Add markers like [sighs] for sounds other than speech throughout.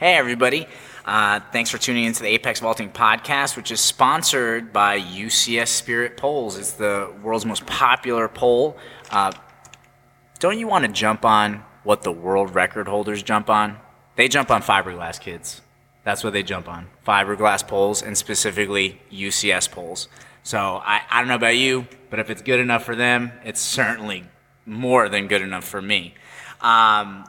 Hey, everybody. Uh, thanks for tuning into the Apex Vaulting podcast, which is sponsored by UCS Spirit Poles. It's the world's most popular pole. Uh, don't you want to jump on what the world record holders jump on? They jump on fiberglass kids. That's what they jump on fiberglass poles and specifically UCS poles. So I, I don't know about you, but if it's good enough for them, it's certainly more than good enough for me. Um,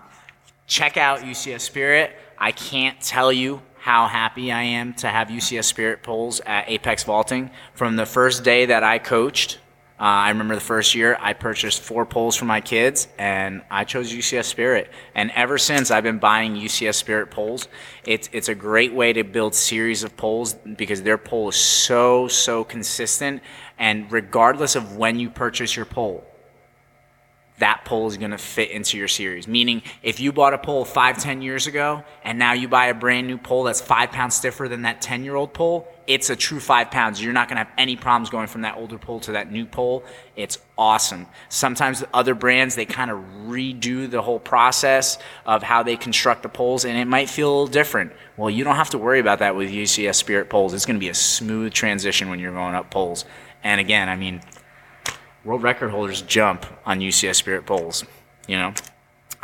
check out UCS Spirit. I can't tell you how happy I am to have UCS Spirit poles at Apex Vaulting. From the first day that I coached, uh, I remember the first year I purchased four poles for my kids, and I chose UCS Spirit. And ever since, I've been buying UCS Spirit poles. It's it's a great way to build series of poles because their pole is so so consistent, and regardless of when you purchase your pole, that pole is going to fit into your series. Meaning, if you bought a pole five, ten years ago, and now you buy a brand new pole that's five pounds stiffer than that 10 year old pole, it's a true five pounds. You're not going to have any problems going from that older pole to that new pole. It's awesome. Sometimes other brands, they kind of redo the whole process of how they construct the poles, and it might feel a little different. Well, you don't have to worry about that with UCS Spirit poles. It's going to be a smooth transition when you're going up poles. And again, I mean, world record holders jump on UCS Spirit poles. You know,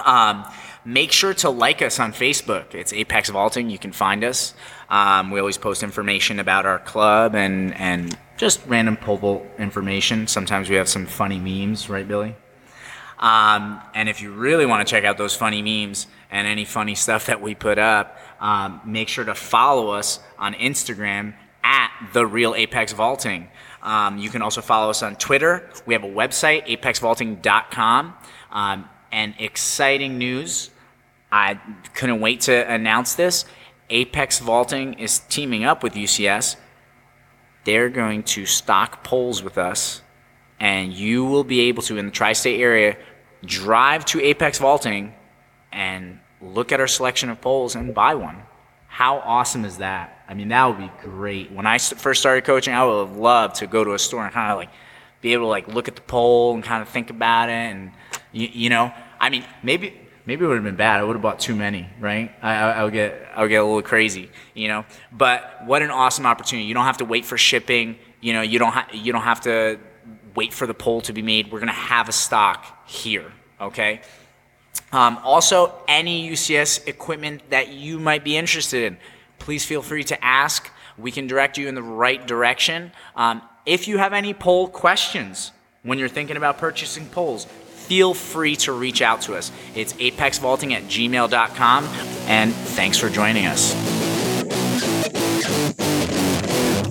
um, make sure to like us on Facebook. It's Apex Vaulting. You can find us. Um, we always post information about our club and and just random pole vault information. Sometimes we have some funny memes, right, Billy? Um, and if you really want to check out those funny memes and any funny stuff that we put up, um, make sure to follow us on Instagram at the Real Apex Vaulting. Um, you can also follow us on Twitter. We have a website, apexvaulting.com. Um, and exciting news. I couldn't wait to announce this. Apex Vaulting is teaming up with UCS. They're going to stock poles with us, and you will be able to, in the tri state area, drive to Apex Vaulting and look at our selection of poles and buy one. How awesome is that? I mean, that would be great. When I first started coaching, I would have loved to go to a store and kind of like be able to like look at the pole and kind of think about it, and you, you know, I mean, maybe maybe it would have been bad. I would have bought too many, right? I, I, would get I would get a little crazy, you know. But what an awesome opportunity! You don't have to wait for shipping. You know, you don't ha- you don't have to wait for the pole to be made. We're gonna have a stock here, okay? Um, also, any UCS equipment that you might be interested in, please feel free to ask. We can direct you in the right direction. Um, if you have any pole questions when you're thinking about purchasing poles, feel free to reach out to us. It's apexvaulting at gmail.com. And thanks for joining us.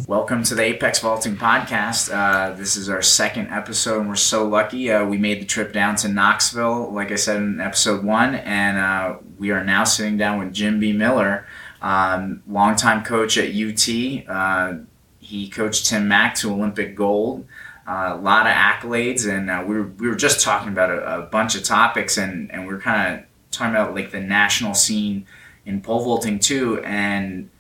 Welcome to the Apex Vaulting Podcast. Uh, this is our second episode, and we're so lucky. Uh, we made the trip down to Knoxville, like I said in episode one, and uh, we are now sitting down with Jim Bemiller, um, longtime coach at UT. Uh, he coached Tim Mack to Olympic gold. Uh, a lot of accolades, and uh, we, were, we were just talking about a, a bunch of topics, and, and we are kind of talking about like the national scene in pole vaulting too, and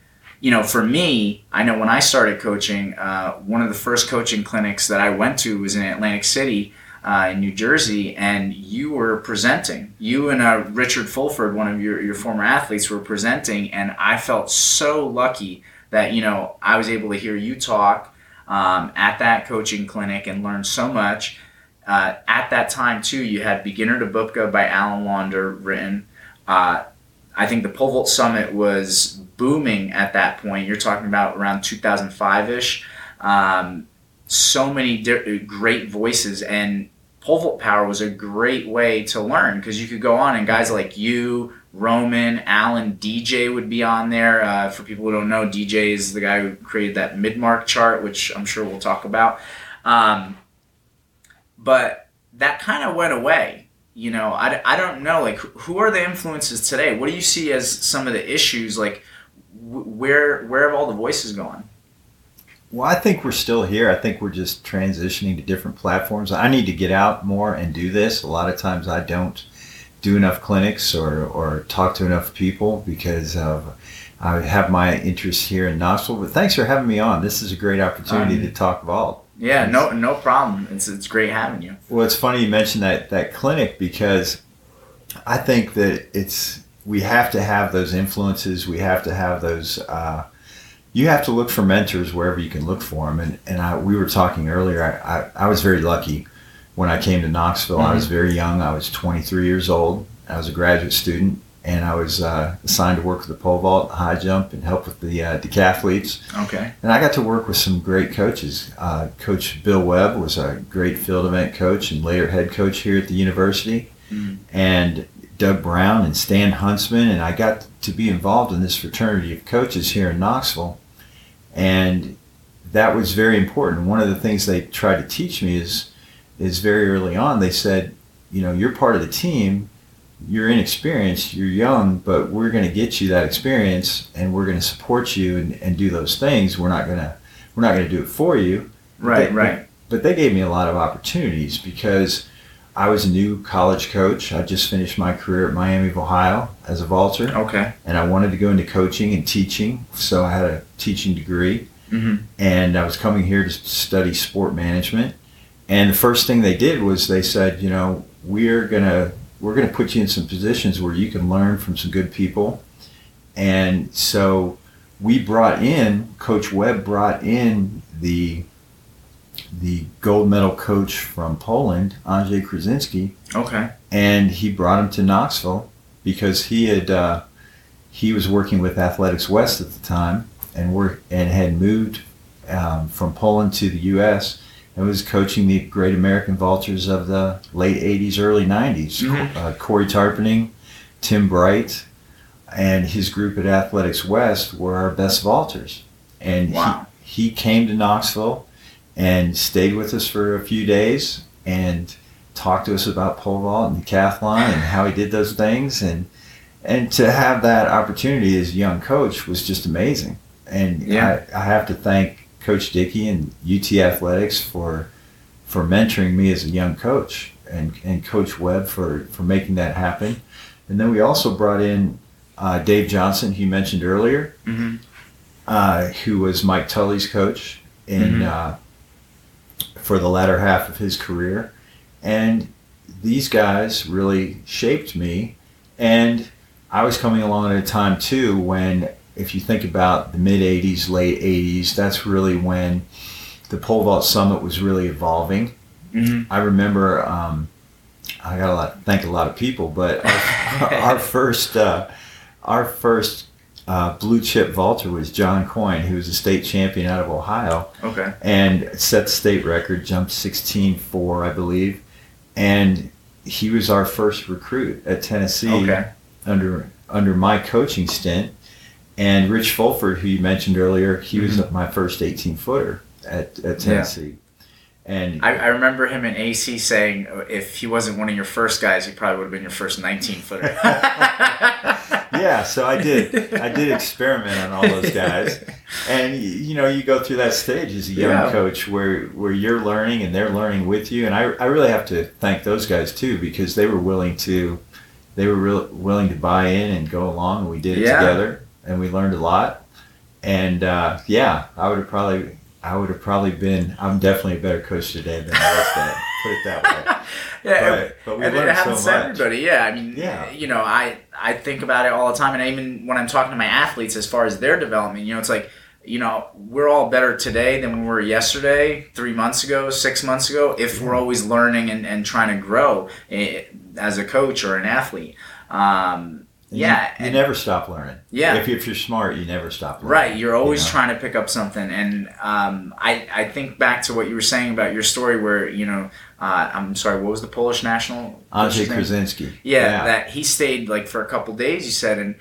you know, for me, I know when I started coaching, uh, one of the first coaching clinics that I went to was in Atlantic City uh, in New Jersey, and you were presenting. You and uh, Richard Fulford, one of your, your former athletes, were presenting, and I felt so lucky that, you know, I was able to hear you talk um, at that coaching clinic and learn so much. Uh, at that time, too, you had Beginner to Bubka by Alan Launder written. Uh, I think the Pole Vault Summit was booming at that point. You're talking about around 2005 ish. Um, so many di- great voices, and pole vault power was a great way to learn because you could go on and guys like you, Roman, Alan, DJ would be on there. Uh, for people who don't know, DJ is the guy who created that mid mark chart, which I'm sure we'll talk about. Um, but that kind of went away you know I, I don't know like who are the influences today what do you see as some of the issues like where where have all the voices gone well i think we're still here i think we're just transitioning to different platforms i need to get out more and do this a lot of times i don't do enough clinics or, or talk to enough people because of I have my interests here in Knoxville. But thanks for having me on. This is a great opportunity um, to talk vault. Yeah, no, no problem. It's it's great having you. Well, it's funny you mentioned that that clinic because I think that it's we have to have those influences. We have to have those. Uh, you have to look for mentors wherever you can look for them. And and I, we were talking earlier. I, I, I was very lucky when I came to Knoxville. I was Mm-hmm. very young. I was 23 years old. I was a graduate student, and I was uh, assigned to work with the pole vault, high jump, and help with the uh, decathletes. Okay. And I got to work with some great coaches. Uh, coach Bill Webb was a great field event coach and later head coach here at the university. Mhm. And Doug Brown and Stan Huntsman. And I got to be involved in this fraternity of coaches here in Knoxville. And that was very important. One of the things they tried to teach me is, is very early on, they said, you know, you're part of the team. You're inexperienced, you're young, but we're going to get you that experience and we're going to support you and, and do those things. We're not going to, we're not going to do it for you. Right. But- Right. But they gave me a lot of opportunities because I was a new college coach. I just finished my career at Miami of Ohio as a vaulter Okay. and I wanted to go into coaching and teaching. So I had a teaching degree Mm-hmm. and I was coming here to study sport management. And the first thing they did was they said, you know, we're gonna we're gonna put you in some positions where you can learn from some good people. And so we brought in Coach Webb brought in the the gold medal coach from Poland, Andrzej Krzesinski, Okay. and he brought him to Knoxville because he had uh, he was working with Athletics West at the time and work and had moved um, from Poland to the U.S. and was coaching the great American vaulters of the late '80s, early '90s. Mhm. Uh, Kory Tarpenning, Tim Bright, and his group at Athletics West were our best vaulters. And Wow. he, he came to Knoxville and stayed with us for a few days and talked to us about pole vault and decathlon and how he did those things and and to have that opportunity as a young coach was just amazing. And Yeah. I, I have to thank Coach Dickey and UT Athletics for for mentoring me as a young coach and, and Coach Webb for, for making that happen. And then we also brought in uh, Dave Johnson, who you mentioned earlier, Mm-hmm. uh, who was Mike Tully's coach in Mhm. uh, for the latter half of his career, and these guys really shaped me. And I was coming along at a time too when, if you think about the mid '80s, late '80s, that's really when the pole vault summit was really evolving. Mm-hmm. I remember um, I got a lot thank a lot of people, but our, [laughs] our first uh, our first uh, blue chip vaulter was John Coyne, who was a state champion out of Ohio Okay. and set the state record, jumped 16-4, I believe, and he was our first recruit at Tennessee Okay. under under my coaching stint. And Rich Fulford, who you mentioned earlier, he was Mhm. my first 18 footer at, at Tennessee. And I, I remember him in AC saying uh, if he wasn't one of your first guys, he probably would have been your first 19 footer. [laughs] [laughs] yeah, so I did. I did experiment on all those guys, and you know, you go through that stage as a young Yeah. coach where where you're learning and they're learning with you, and I I really have to thank those guys too because they were willing to they were real willing to buy in and go along, and we did it Yeah. together, and we learned a lot, and uh, yeah, I would have probably. I would have probably been. I'm definitely a better coach today than I was then. Put it that way. [laughs] yeah, But, but we and it learned so happens to much. everybody. Yeah, I mean, Yeah. you know, I I think about it all the time, and even when I'm talking to my athletes as far as their development, you know, it's like, you know, we're all better today than we were yesterday, three months ago, six months ago, if we're always learning and, and trying to grow eh, as a coach or an athlete. Um, And yeah, you, you and- never stop learning. Yeah. If, if you're smart, you never stop learning. Right, you're always know? trying to pick up something, and um, I I think back to what you were saying about your story, where you know, uh, I'm sorry, what was the Polish national? Andrzej? Krzesinski. Yeah, that he stayed like for a couple days. You said, and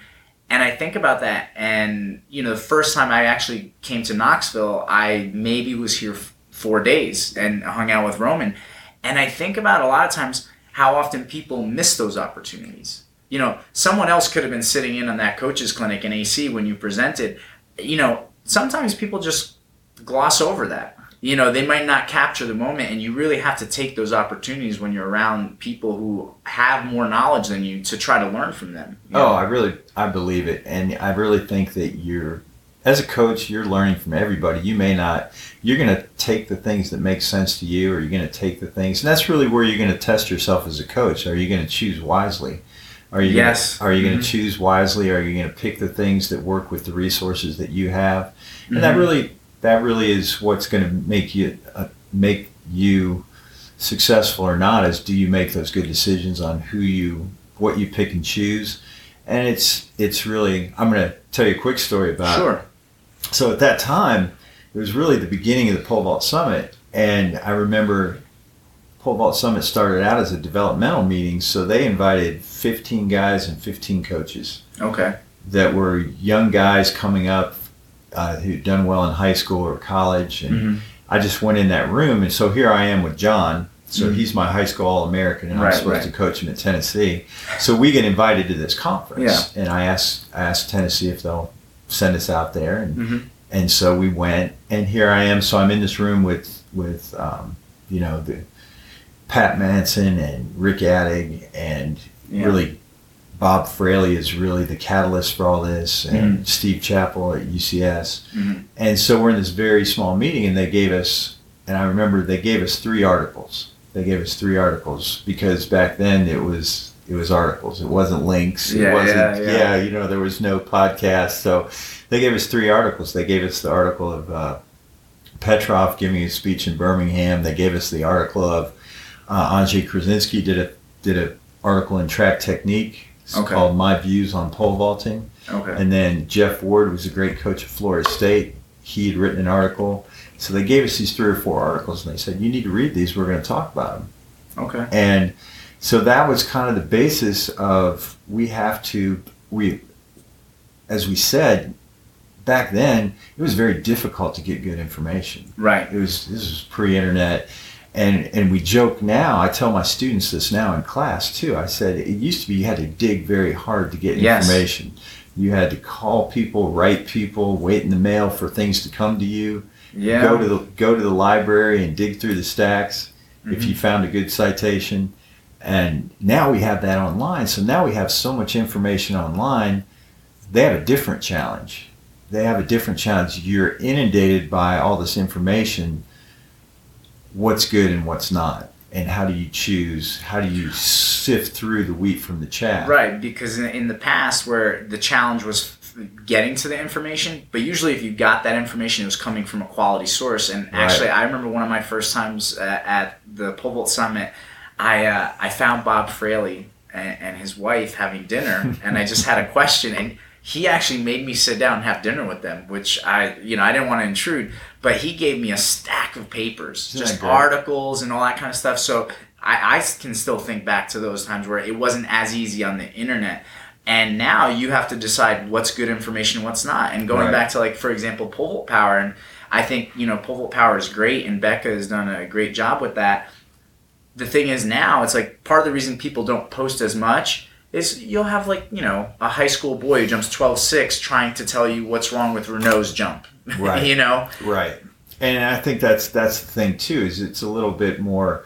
and I think about that, and you know, the first time I actually came to Knoxville, I maybe was here f- four days and hung out with Roman, and I think about a lot of times how often people miss those opportunities. You know, someone else could have been sitting in on that coaches clinic in AC when you presented. You know, sometimes people just gloss over that. You know, they might not capture the moment, and you really have to take those opportunities when you're around people who have more knowledge than you to try to learn from them. you Oh, know? I really, I believe it, and I really think that you're, as a coach, you're learning from everybody. You may not, you're going to take the things that make sense to you, or you're going to take the things, and that's really where you're going to test yourself as a coach. Are you going to choose wisely? Are you Yes. Gonna, are you going Mhm. to choose wisely? Are you going to pick the things that work with the resources that you have? And that Mhm. really that really is what's going to make you uh, make you successful or not. Is do you make those good decisions on who you what you pick and choose? And it's it's really I'm going to tell you a quick story about Sure. so at that time, it was really the beginning of the Pole Vault Summit, and I remember Pole Vault Summit started out as a developmental meeting, so they invited 15 guys and 15 coaches Okay. that were young guys coming up uh, who'd done well in high school or college, and Mhm. I just went in that room, and so here I am with John. So Mhm. he's my high school All American, and I'm supposed right. to coach him at Tennessee. So we get invited to this conference, and I asked I asked Tennessee if they'll send us out there, and Mhm. and so we went, and here I am. So I'm in this room with with um, you know the Pat Manson and Rick Attig, and Yeah. really Bob Fraley is really the catalyst for all this, and Mhm. Steve Chappell at UCS. Mhm. And so we're in this very small meeting, and they gave us, and I remember they gave us three articles. They gave us three articles because back then it was it was articles. It wasn't links. It Yeah, wasn't yeah, yeah. you know there was no podcast. So they gave us three articles. They gave us the article of uh, Petrov giving a speech in Birmingham. They gave us the article of uh, Krzesinski did a did an article in Track Technique. Okay. called My Views on Pole Vaulting. Okay. And then Jeff Ward was a great coach at Florida State. He had written an article. So they gave us these three or four articles and they said, you need to read these. We're going to talk about them. Okay. And so that was kind of the basis of we have to, we, as we said, back then, it was very difficult to get good information. Right. It was, this was pre-internet. And, and we joke now, I tell my students this now in class too. I said, it used to be you had to dig very hard to get Yes. information. You had to call people, write people, wait in the mail for things to come to you. Yeah. Go to the go to the library and dig through the stacks if Mhm. you found a good citation. And now we have that online. So now we have so much information online. They have a different challenge. They have a different challenge. You're inundated by all this information. What's good and what's not, and how do you choose? How do you sift through the wheat from the chaff? Right, because in, in the past, where the challenge was getting to the information, but usually if you got that information, it was coming from a quality source. And actually, I remember one of my first times uh, at the Pole Vault Summit, I uh, I found Bob Fraley and, and his wife having dinner, [laughs] and I just had a question, and he actually made me sit down and have dinner with them, which I you know I didn't want to intrude, but he gave me a stack of papers, Isn't just articles and all that kind of stuff. So I, I can still think back to those times where it wasn't as easy on the internet. And now you have to decide what's good information and what's not. And going Right. back to like, for example, pole vault power, and I think you know pole vault power is great, and Becca has done a great job with that. The thing is now, it's like part of the reason people don't post as much is you'll have like you know a high school boy who jumps 12-6 trying to tell you what's wrong with Renaud's jump. [laughs] Right. you know. Right. And I think that's that's the thing too. Is it's a little bit more.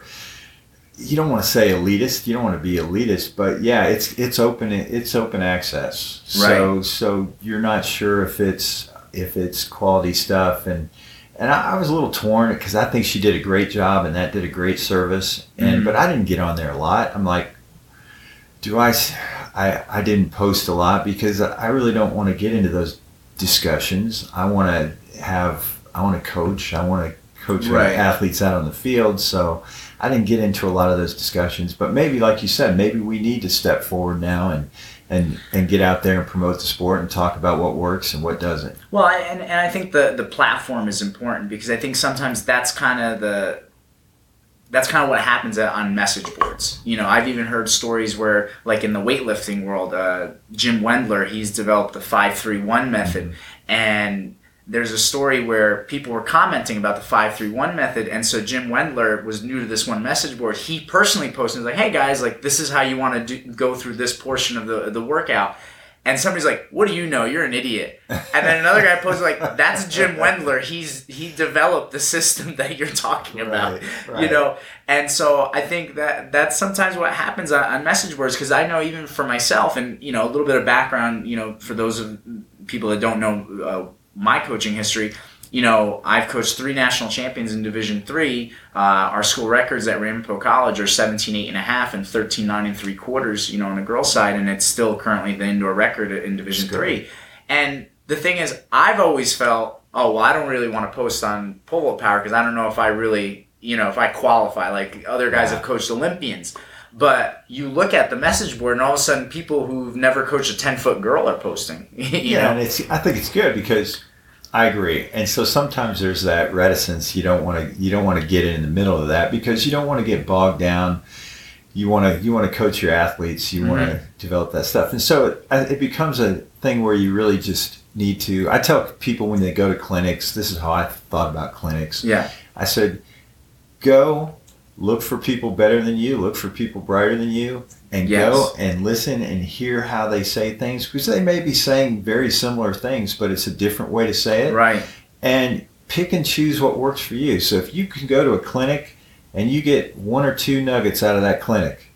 You don't want to say elitist. You don't want to be elitist, but yeah, it's it's open it's open access. So so you're not sure if it's if it's quality stuff and. And I, I was a little torn because I think she did a great job and that did a great service. And Mhm. but I didn't get on there a lot. I'm like, do I? I I didn't post a lot because I really don't want to get into those discussions. I want to have, I want to coach. I want to coach Right. athletes out on the field. So I didn't get into a lot of those discussions. But maybe, like you said, maybe we need to step forward now and and and get out there and promote the sport and talk about what works and what doesn't. Well, and, and I think the the platform is important because I think sometimes that's kind of the that's kind of what happens on message boards. You know, I've even heard stories where, like in the weightlifting world, uh, Jim Wendler, he's developed the five three one method, and there's a story where people were commenting about the 531 method and so jim wendler was new to this one message board he personally posted like hey guys like this is how you want to do, go through this portion of the, the workout and somebody's like what do you know? You're an idiot. And then another guy posted like that's jim [laughs] wendler. He's he developed the system [laughs] that you're talking about Right, you know? And so i think that that's sometimes what happens on, on message boards because i know even for myself and you know a little bit of background you know for those of people that don't know uh, my coaching history you know, I've coached three national champions in Division Three. Uh, our school records at Ramapo College are 17 8 and a half and 13 9 and three quarters, you know, on the girls' side, and it's still currently the indoor record in Division Three. And the thing is, I've always felt, oh well, I don't really want to post on pole vault power because I don't know if I really, you know, if I qualify. Like other guys Yeah. have coached Olympians. But you look at the message board, and all of a sudden, people who've never coached a ten foot girl are posting. [laughs] you yeah, know? and it's I think it's good because I agree. And so sometimes there's that reticence. You don't want to you don't want to get in the middle of that because you don't want to get bogged down. You want to you want to coach your athletes. You want to mm-hmm. develop that stuff. And so it, it becomes a thing where you really just need to. I tell people when they go to clinics. This is how I thought about clinics. Yeah. I said, go look for people better than you, look for people brighter than you, and Yes. go and listen and hear how they say things because they may be saying very similar things, but it's a different way to say it. Right. And pick and choose what works for you. So if you can go to a clinic and you get one or two nuggets out of that clinic,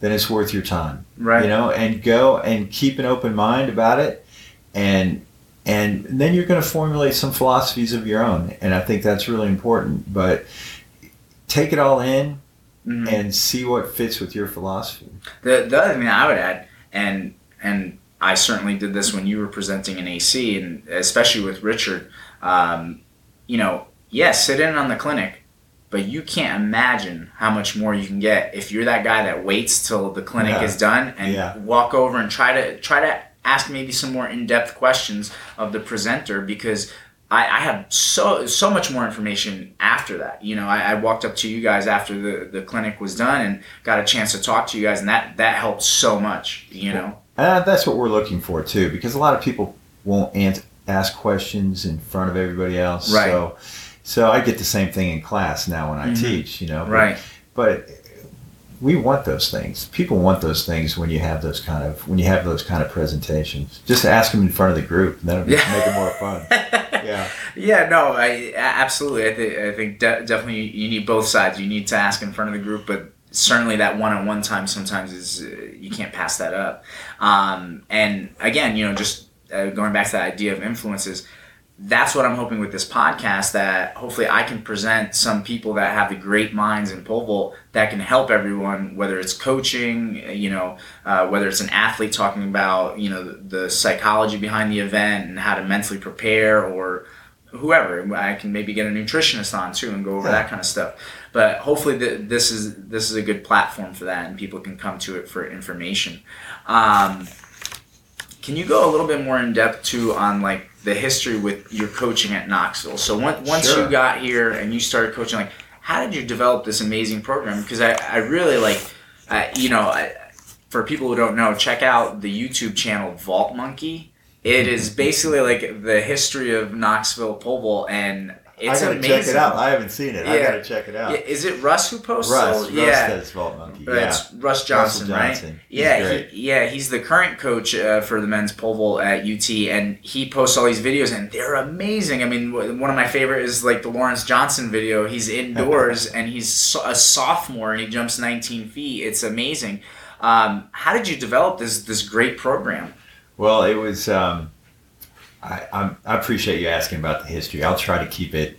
then it's worth your time. Right. You know, and go and keep an open mind about it and and then you're going to formulate some philosophies of your own and i think that's really important but take it all in Mhm. and see what fits with your philosophy The, the other thing I would add, and and I certainly did this when you were presenting in AC, and especially with Richard, um, you know, yes, sit in on the clinic, but you can't imagine how much more you can get if you're that guy that waits till the clinic Yeah. is done and Yeah. walk over and try to try to ask maybe some more in-depth questions of the presenter because I, I had so so much more information after that. You know, I, I walked up to you guys after the, the clinic was done and got a chance to talk to you guys, and that that helped so much. You know, and that's what we're looking for too because a lot of people won't ask questions in front of everybody else Right. so so i get the same thing in class now when i Mhm. teach you know but- right? but we want those things. People want those things when you have those kind of when you have those kind of presentations. Just ask them in front of the group, and that'll Yeah. make it more fun. [laughs] Yeah, [laughs] Yeah, no, I absolutely. I think I think de- definitely you need both sides. You need to ask in front of the group, but certainly that one-on-one time sometimes is uh, you can't pass that up. Um, and again, you know, just uh, going back to that idea of influences, that's what I'm hoping with this podcast. That hopefully I can present some people that have the great minds in pole vault that can help everyone, whether it's coaching, you know, uh, whether it's an athlete talking about you know the, the psychology behind the event and how to mentally prepare, or whoever. I can maybe get a nutritionist on too and go over Yeah. that kind of stuff. But hopefully th- this is this is a good platform for that, and people can come to it for information. Um, can you go a little bit more in depth too on like the history with your coaching at Knoxville? So once once Sure. you got here and you started coaching, like how did you develop this amazing program? Because I, I really like, uh, you know, I, for people who don't know, check out the YouTube channel Vault Monkey. It is basically like the history of Knoxville pole vault, and it's I gotta amazing. check it out. I haven't seen it. I gotta check it out. Yeah, is it Russ who posts? Russ, Russ yeah. does Vault Monkey. Yeah, It's Russ Johnson, Russell right? He's Yeah, he, yeah, he's the current coach uh, for the men's pole vault at UT, and he posts all these videos, and they're amazing. I mean, one of my favorite is like the Lawrence Johnson video. He's indoors [laughs] and he's a sophomore, and he jumps 19 feet. It's amazing. Um, how did you develop this this great program? Well, it was. Um, I, I'm, I appreciate you asking about the history. I'll try to keep it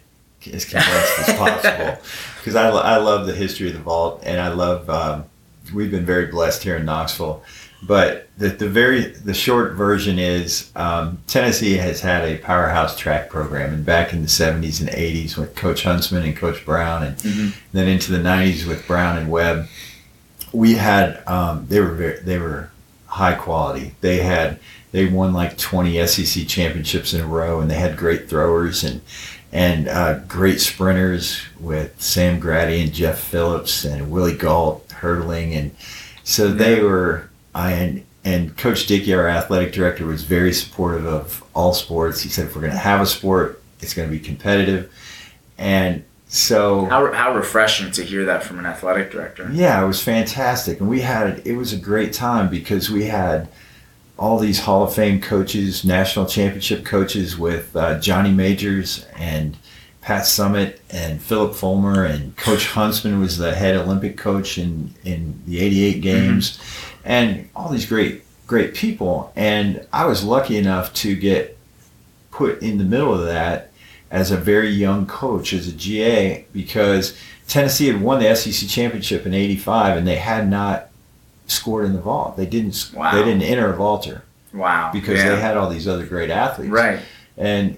as condensed as possible [laughs] because I, I love the history of the vault and I love. Um, we've been very blessed here in Knoxville, but the, the very the short version is um, Tennessee has had a powerhouse track program, and back in the 70s and 80s with Coach Huntsman and Coach Brown, and Mhm. then into the 90s with Brown and Webb, we had um, they were very, they were high quality. They had they won like 20 SEC championships in a row, and they had great throwers and and uh, great sprinters with Sam Graddy and Jeff Phillips and Willie Gault hurdling, and so they were. I and and Coach Dickey, our athletic director, was very supportive of all sports. He said, if we're going to have a sport, it's going to be competitive, and so How, how refreshing to hear that from an athletic director. yeah, it was fantastic, and we had it was a great time because we had all these Hall of Fame coaches, national championship coaches with uh, Johnny Majors and Pat Summitt and Phillip Fulmer and Coach Huntsman was the head Olympic coach in in the '88 games, and all these great great people. And I was lucky enough to get put in the middle of that as a very young coach, as a GA, because Tennessee had won the SEC championship in '85, and they had not scored in the vault. They didn't. Wow. They didn't enter a vaulter Wow. because yeah. they had all these other great athletes. right. And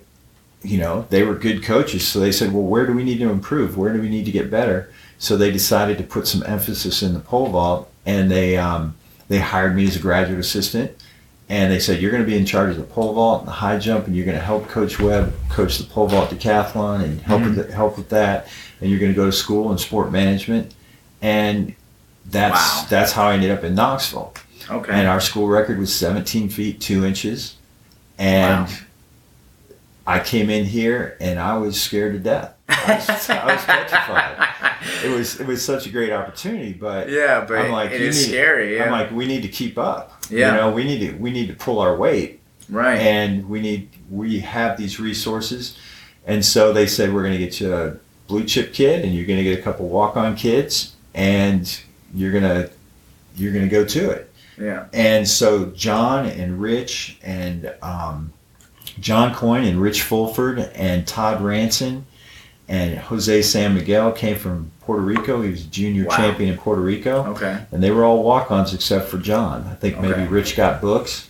you know they were good coaches, so they said, "Well, where do we need to improve? Where do we need to get better?" So they decided to put some emphasis in the pole vault, and they um, they hired me as a graduate assistant. And they said, "You're going to be in charge of the pole vault and the high jump, and you're going to help Coach Webb coach the pole vault decathlon and help Mhm. with the, help with that. And you're going to go to school in sport management." And that's Wow. that's how I ended up in Knoxville Okay. and our school record was 17 feet 2 inches and Wow. i came in here and i was scared to death i was, I was petrified [laughs] it was it was such a great opportunity but yeah, but I'm like, it is need- scary. Yeah. i'm like we need to keep up Yeah. you know we need to we need to pull our weight right. and we need we have these resources and so they said we're going to get you a blue chip kid and you're going to get a couple walk-on kids and you're going to you're to go to it yeah. and so John and Rich and um, John Coyne and Rich Fulford and Todd Ranson and Jose San Miguel came from Puerto Rico. He was a junior Wow. champion in Puerto Rico. Okay. And they were all walk-ons except for John. I think maybe Okay. Rich got books.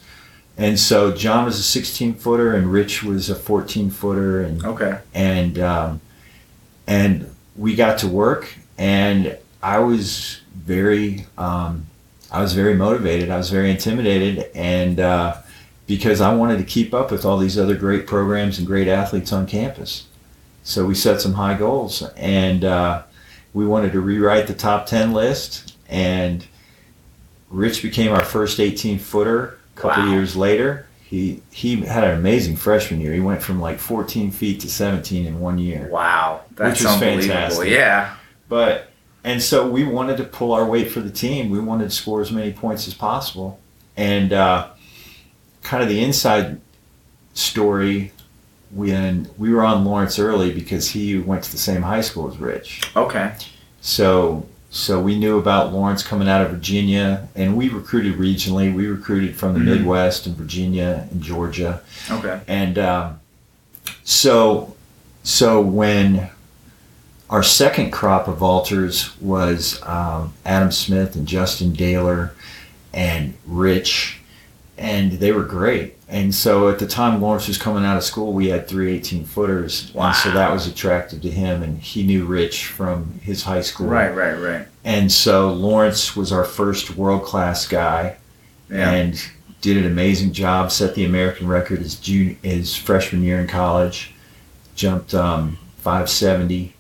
And so John was a 16 footer and Rich was a 14 footer and Okay. and um, and we got to work and I was very um, I was very motivated I was very intimidated and uh, because I wanted to keep up with all these other great programs and great athletes on campus so we set some high goals and uh, we wanted to rewrite the top 10 list and Rich became our first 18 footer a couple Wow. years later he he had an amazing freshman year. He went from like 14 feet to 17 in one year. Wow. That's Which was unbelievable. fantastic. Yeah. But and so we wanted to pull our weight for the team. We wanted to score as many points as possible. And uh, kind of the inside story when we were on Lawrence early because he went to the same high school as Rich. Okay. So so we knew about Lawrence coming out of Virginia, and we recruited regionally. We recruited from the Mhm. Midwest and Virginia and Georgia. Okay. And um, so, so when our second crop of vaulters was um, Adam Smith and Justin Daler and Rich, and they were great. And so at the time Lawrence was coming out of school, we had three 18 footers. And so that was attractive to him, and he knew Rich from his high school. Right. Right. Right. And so Lawrence was our first world class guy Yeah. and did an amazing job. Set the American record his June his freshman year in college. Jumped um, 570,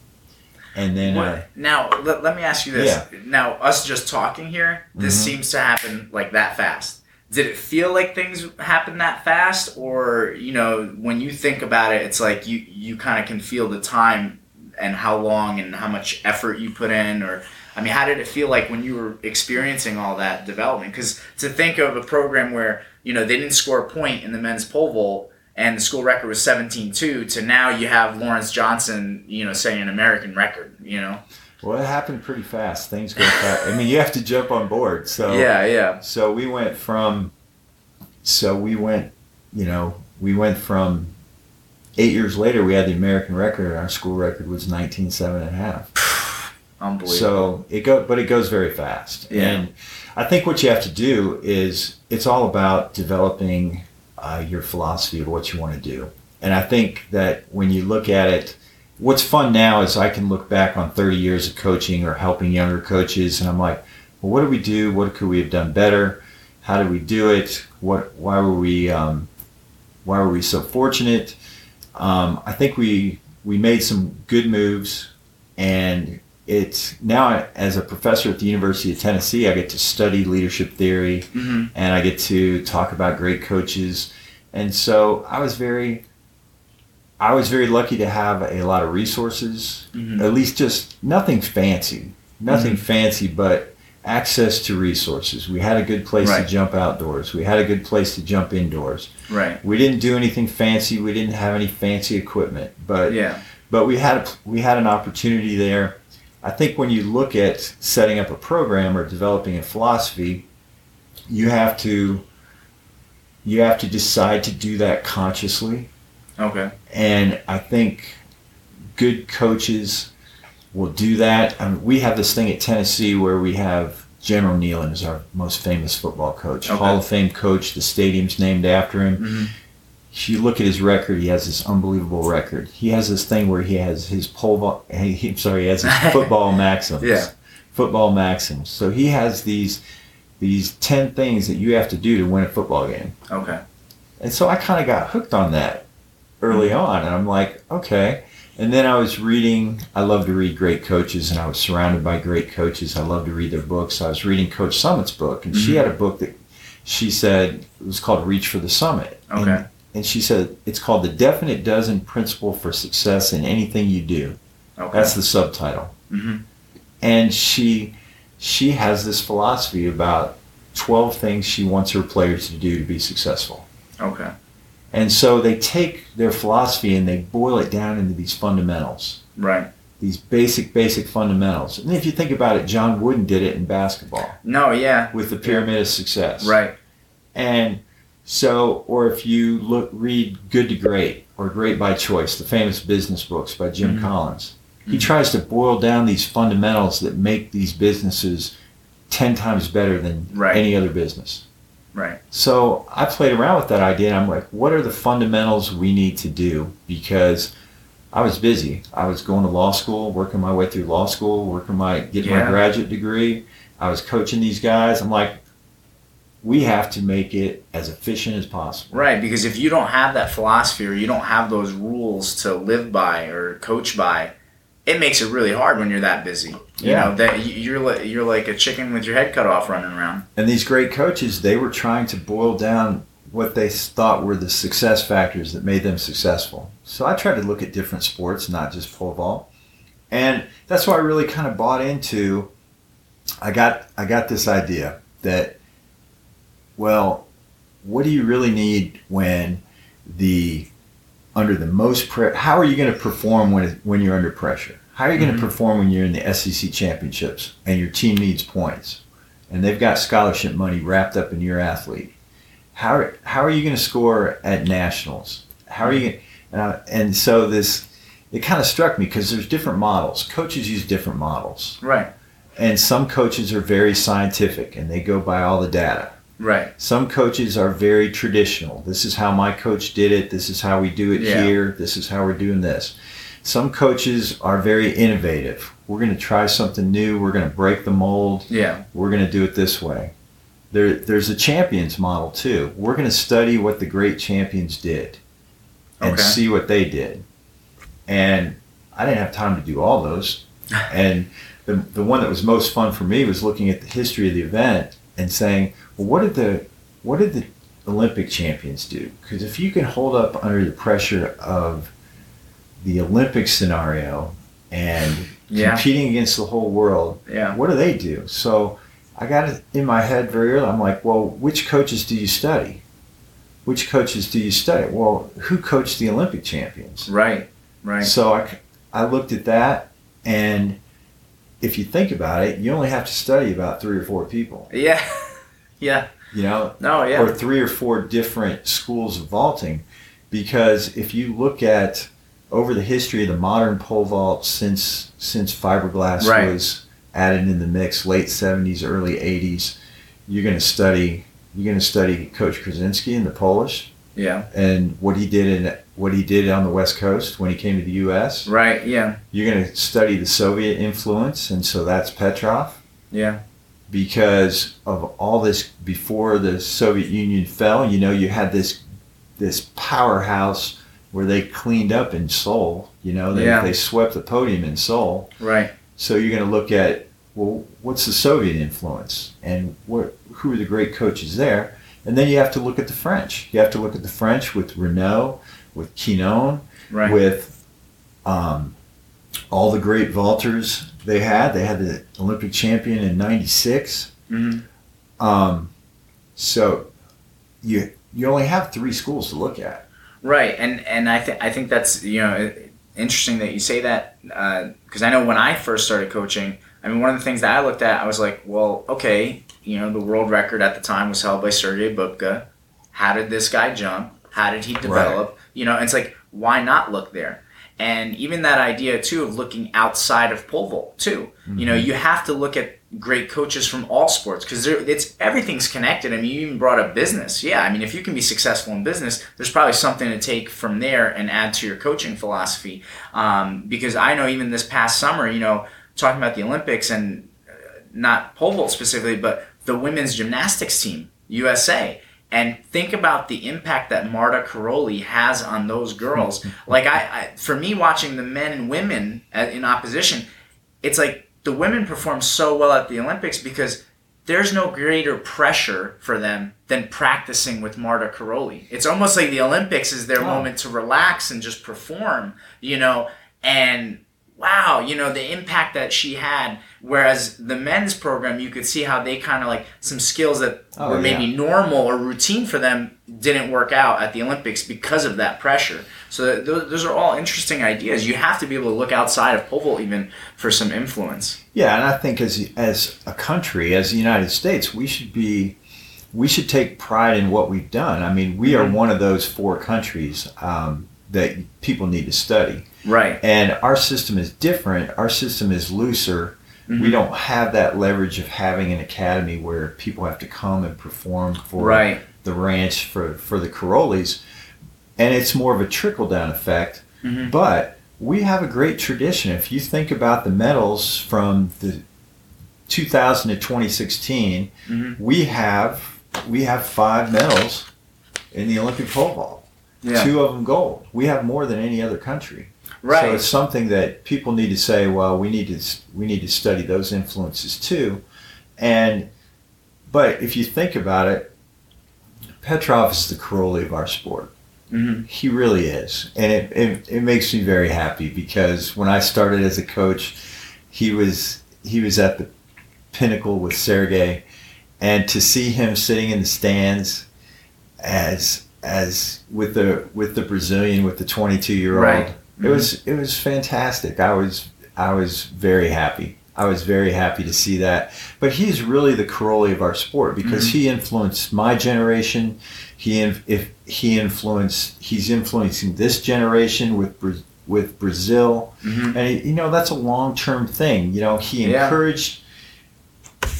and then uh, What, now, let, let me ask you this. Now, us just talking here, this Mhm. seems to happen like that fast. Did it feel like things happened that fast, or you know, when you think about it, it's like you you kind of can feel the time and how long and how much effort you put in, or I mean, how did it feel like when you were experiencing all that development? Because to think of a program where you know they didn't score a point in the men's pole vault and the school record was 17-2 to now you have Lawrence Johnson, you know, setting an American record, you know. well, it happened pretty fast. Things go fast. I mean, you have to jump on board. So Yeah, yeah. So we went from, so we went, you know, we went from. Eight years later, we had the American record, and our school record was 19.7 and a half. [sighs] Unbelievable. So it go, but it goes very fast. Yeah. And I think what you have to do is it's all about developing uh, your philosophy of what you want to do. And I think that when you look at it, what's fun now is I can look back on 30 years of coaching or helping younger coaches, and I'm like, well, what did we do? What could we have done better? How did we do it? What? Why were we? Um, why were we so fortunate? Um, I think we we made some good moves, and it's now as a professor at the University of Tennessee, I get to study leadership theory hmm and I get to talk about great coaches. And so I was very I was very lucky to have a lot of resources, hmm at least just nothing fancy. Nothing fancy but access to resources. We had a good place Right. to jump outdoors. We had a good place to jump indoors. Right. We didn't do anything fancy. We didn't have any fancy equipment, but Yeah. but we had a, we had an opportunity there. I think when you look at setting up a program or developing a philosophy, you have to you have to decide to do that consciously Okay. And I think good coaches will do that. I mean, we have this thing at Tennessee where we have General Neyland is our most famous football coach, Okay. Hall of Fame coach. The stadium's named after him. hmm If you look at his record, he has this unbelievable record. He has this thing where he has his pole. he- I'm sorry, he has his [laughs] football maxims. Yeah. Football maxims. So he has these these ten things that you have to do to win a football game. Okay. And so I kind of got hooked on that early on. And I'm like, okay. And then I was reading, I love to read great coaches, and I was surrounded by great coaches. I love to read their books. I was reading Coach Summitt's book, and she Mhm. had a book that she said it was called Reach for the Summit. Okay. And, she said it's called The Definite Dozen Principle for Success in Anything You Do. Okay. That's the subtitle. hmm And she she has this philosophy about 12 things she wants her players to do to be successful. Okay. And so they take their philosophy and they boil it down into these fundamentals, Right. these basic, basic fundamentals. And if you think about it, John Wooden did it in basketball No. Yeah. with the pyramid of success. Right. And so, or if you look, read Good to Great or Great by Choice, the famous business books by Jim Mhm. Collins, he Mhm. tries to boil down these fundamentals that make these businesses 10 times better than Right. any other business. Right. So I played around with that idea and I'm like, what are the fundamentals we need to do? Because I was busy. I was going to law school, working my way through law school, working my getting Yeah. my graduate degree. I was coaching these guys. I'm like, we have to make it as efficient as possible. Right. Because if you don't have that philosophy or you don't have those rules to live by or coach by, it makes it really hard when you're that busy. You Yeah. know that you- you're like you're like a chicken with your head cut off running around. And these great coaches, they were trying to boil down what they thought were the success factors that made them successful. So I tried to look at different sports, not just pole vault. And that's why I really kind of bought into I got I got this idea that well, what do you really need when the under the most pre- how are you going to perform when when you're under pressure? How are you going Mhm. to perform when you're in the SEC championships and your team needs points? and they've got scholarship money wrapped up in your athlete. How, how are you going to score at nationals? How are you? Uh, and so this, it kind of struck me because there's different models. Coaches use different models, Right. and some coaches are very scientific and they go by all the data. Right. Some coaches are very traditional. This is how my coach did it. This is how we do it Yeah. here. This is how we're doing this. Some coaches are very innovative. We're going to try something new. We're going to break the mold Yeah. we're going to do it this way. There, there's a champions model too. We're going to study what the great champions did and Okay. see what they did. And I didn't have time to do all those. [laughs] and the, the one that was most fun for me was looking at the history of the event and saying, well, what did the what did the Olympic champions do? Because if you can hold up under the pressure of the Olympic scenario and Yeah. competing against the whole world, Yeah. what do they do? So I got it in my head very early. I'm like, well, which coaches do you study? Which coaches do you study? Well, who coached the Olympic champions? Right. Right. So I, I looked at that, and if you think about it, you only have to study about three or four people, Yeah. [laughs] yeah. you know, No. Yeah. or three or four different schools of vaulting. Because if you look at over the history of the modern pole vault since since fiberglass Right. was added in the mix, late seventies, early eighties, you're going to study you're going to study Coach Krzesinski and the Polish yeah. and what he did in what he did on the West Coast when he came to the U.S. Right. Yeah. You're going to study the Soviet influence, and so that's Petrov Yeah. Because of all this before the Soviet Union fell. You know, you had this this powerhouse where they cleaned up in Seoul. You know, they, Yeah. they swept the podium in Seoul. Right. So you're going to look at well, what's the Soviet influence and what who are the great coaches there, and then you have to look at the French. You have to look at the French with Renaud, with Quinon, Right. with um, all the great vaulters they had. They had the Olympic champion in '96. hmm Um, so you you only have three schools to look at. Right, and and I think I think that's you know interesting that you say that because I know when I first started coaching, I mean one of the things that I looked at, I was like, well, okay, you know the world record at the time was held by Sergey Bubka. How did this guy jump? How did he develop? You know, it's like why not look there? And even that idea too of looking outside of pole vault too. You know, you have to look at great coaches from all sports because it's everything's connected. I mean, you even brought up business. Yeah, I mean, if you can be successful in business, there's probably something to take from there and add to your coaching philosophy. Um, because I know even this past summer, you know, talking about the Olympics and uh, not pole vault specifically, but the women's gymnastics team, USA. And think about the impact that Marta Karolyi has on those girls. Mm-hmm. like I, I, for me, watching the men and women in opposition, it's like the women perform so well at the Olympics because there's no greater pressure for them than practicing with Marta Karolyi. It's almost like the Olympics is their Oh. moment to relax and just perform, you know, and wow, you know, the impact that she had. Whereas the men's program, you could see how they kind of like some skills that Oh, were maybe yeah. normal or routine for them didn't work out at the Olympics because of that pressure. So th- those, those are all interesting ideas. You have to be able to look outside of pole vault even for some influence. Yeah, and I think as as a country, as the United States, we should be we should take pride in what we've done. I mean, we are Mhm. one of those four countries um, that people need to study, Right. and our system is different. Our system is looser. Mm-hmm. We don't have that leverage of having an academy where people have to come and perform for Right. the ranch for for the Karolyis, and it's more of a trickle down effect. Mhm. But we have a great tradition. If you think about the medals from the 2000 to 2016, Mhm. we have we have five medals in the Olympic pole vault. Yeah. Two of them gold. We have more than any other country. Right. So it's something that people need to say. Well, we need to we need to study those influences too, and but if you think about it, Petrov is the Karolyi of our sport. hmm He really is, and it, it it makes me very happy because when I started as a coach, he was he was at the pinnacle with Sergey, and to see him sitting in the stands as as with the with the Brazilian with the 22 year old, Right. It was it was fantastic. I was I was very happy. I was very happy to see that. But he's really the Karolyi of our sport because he influenced my generation. He if he influenced he's influencing this generation with with Brazil. Mhm. And you know that's a long term thing. You know he Yeah. encouraged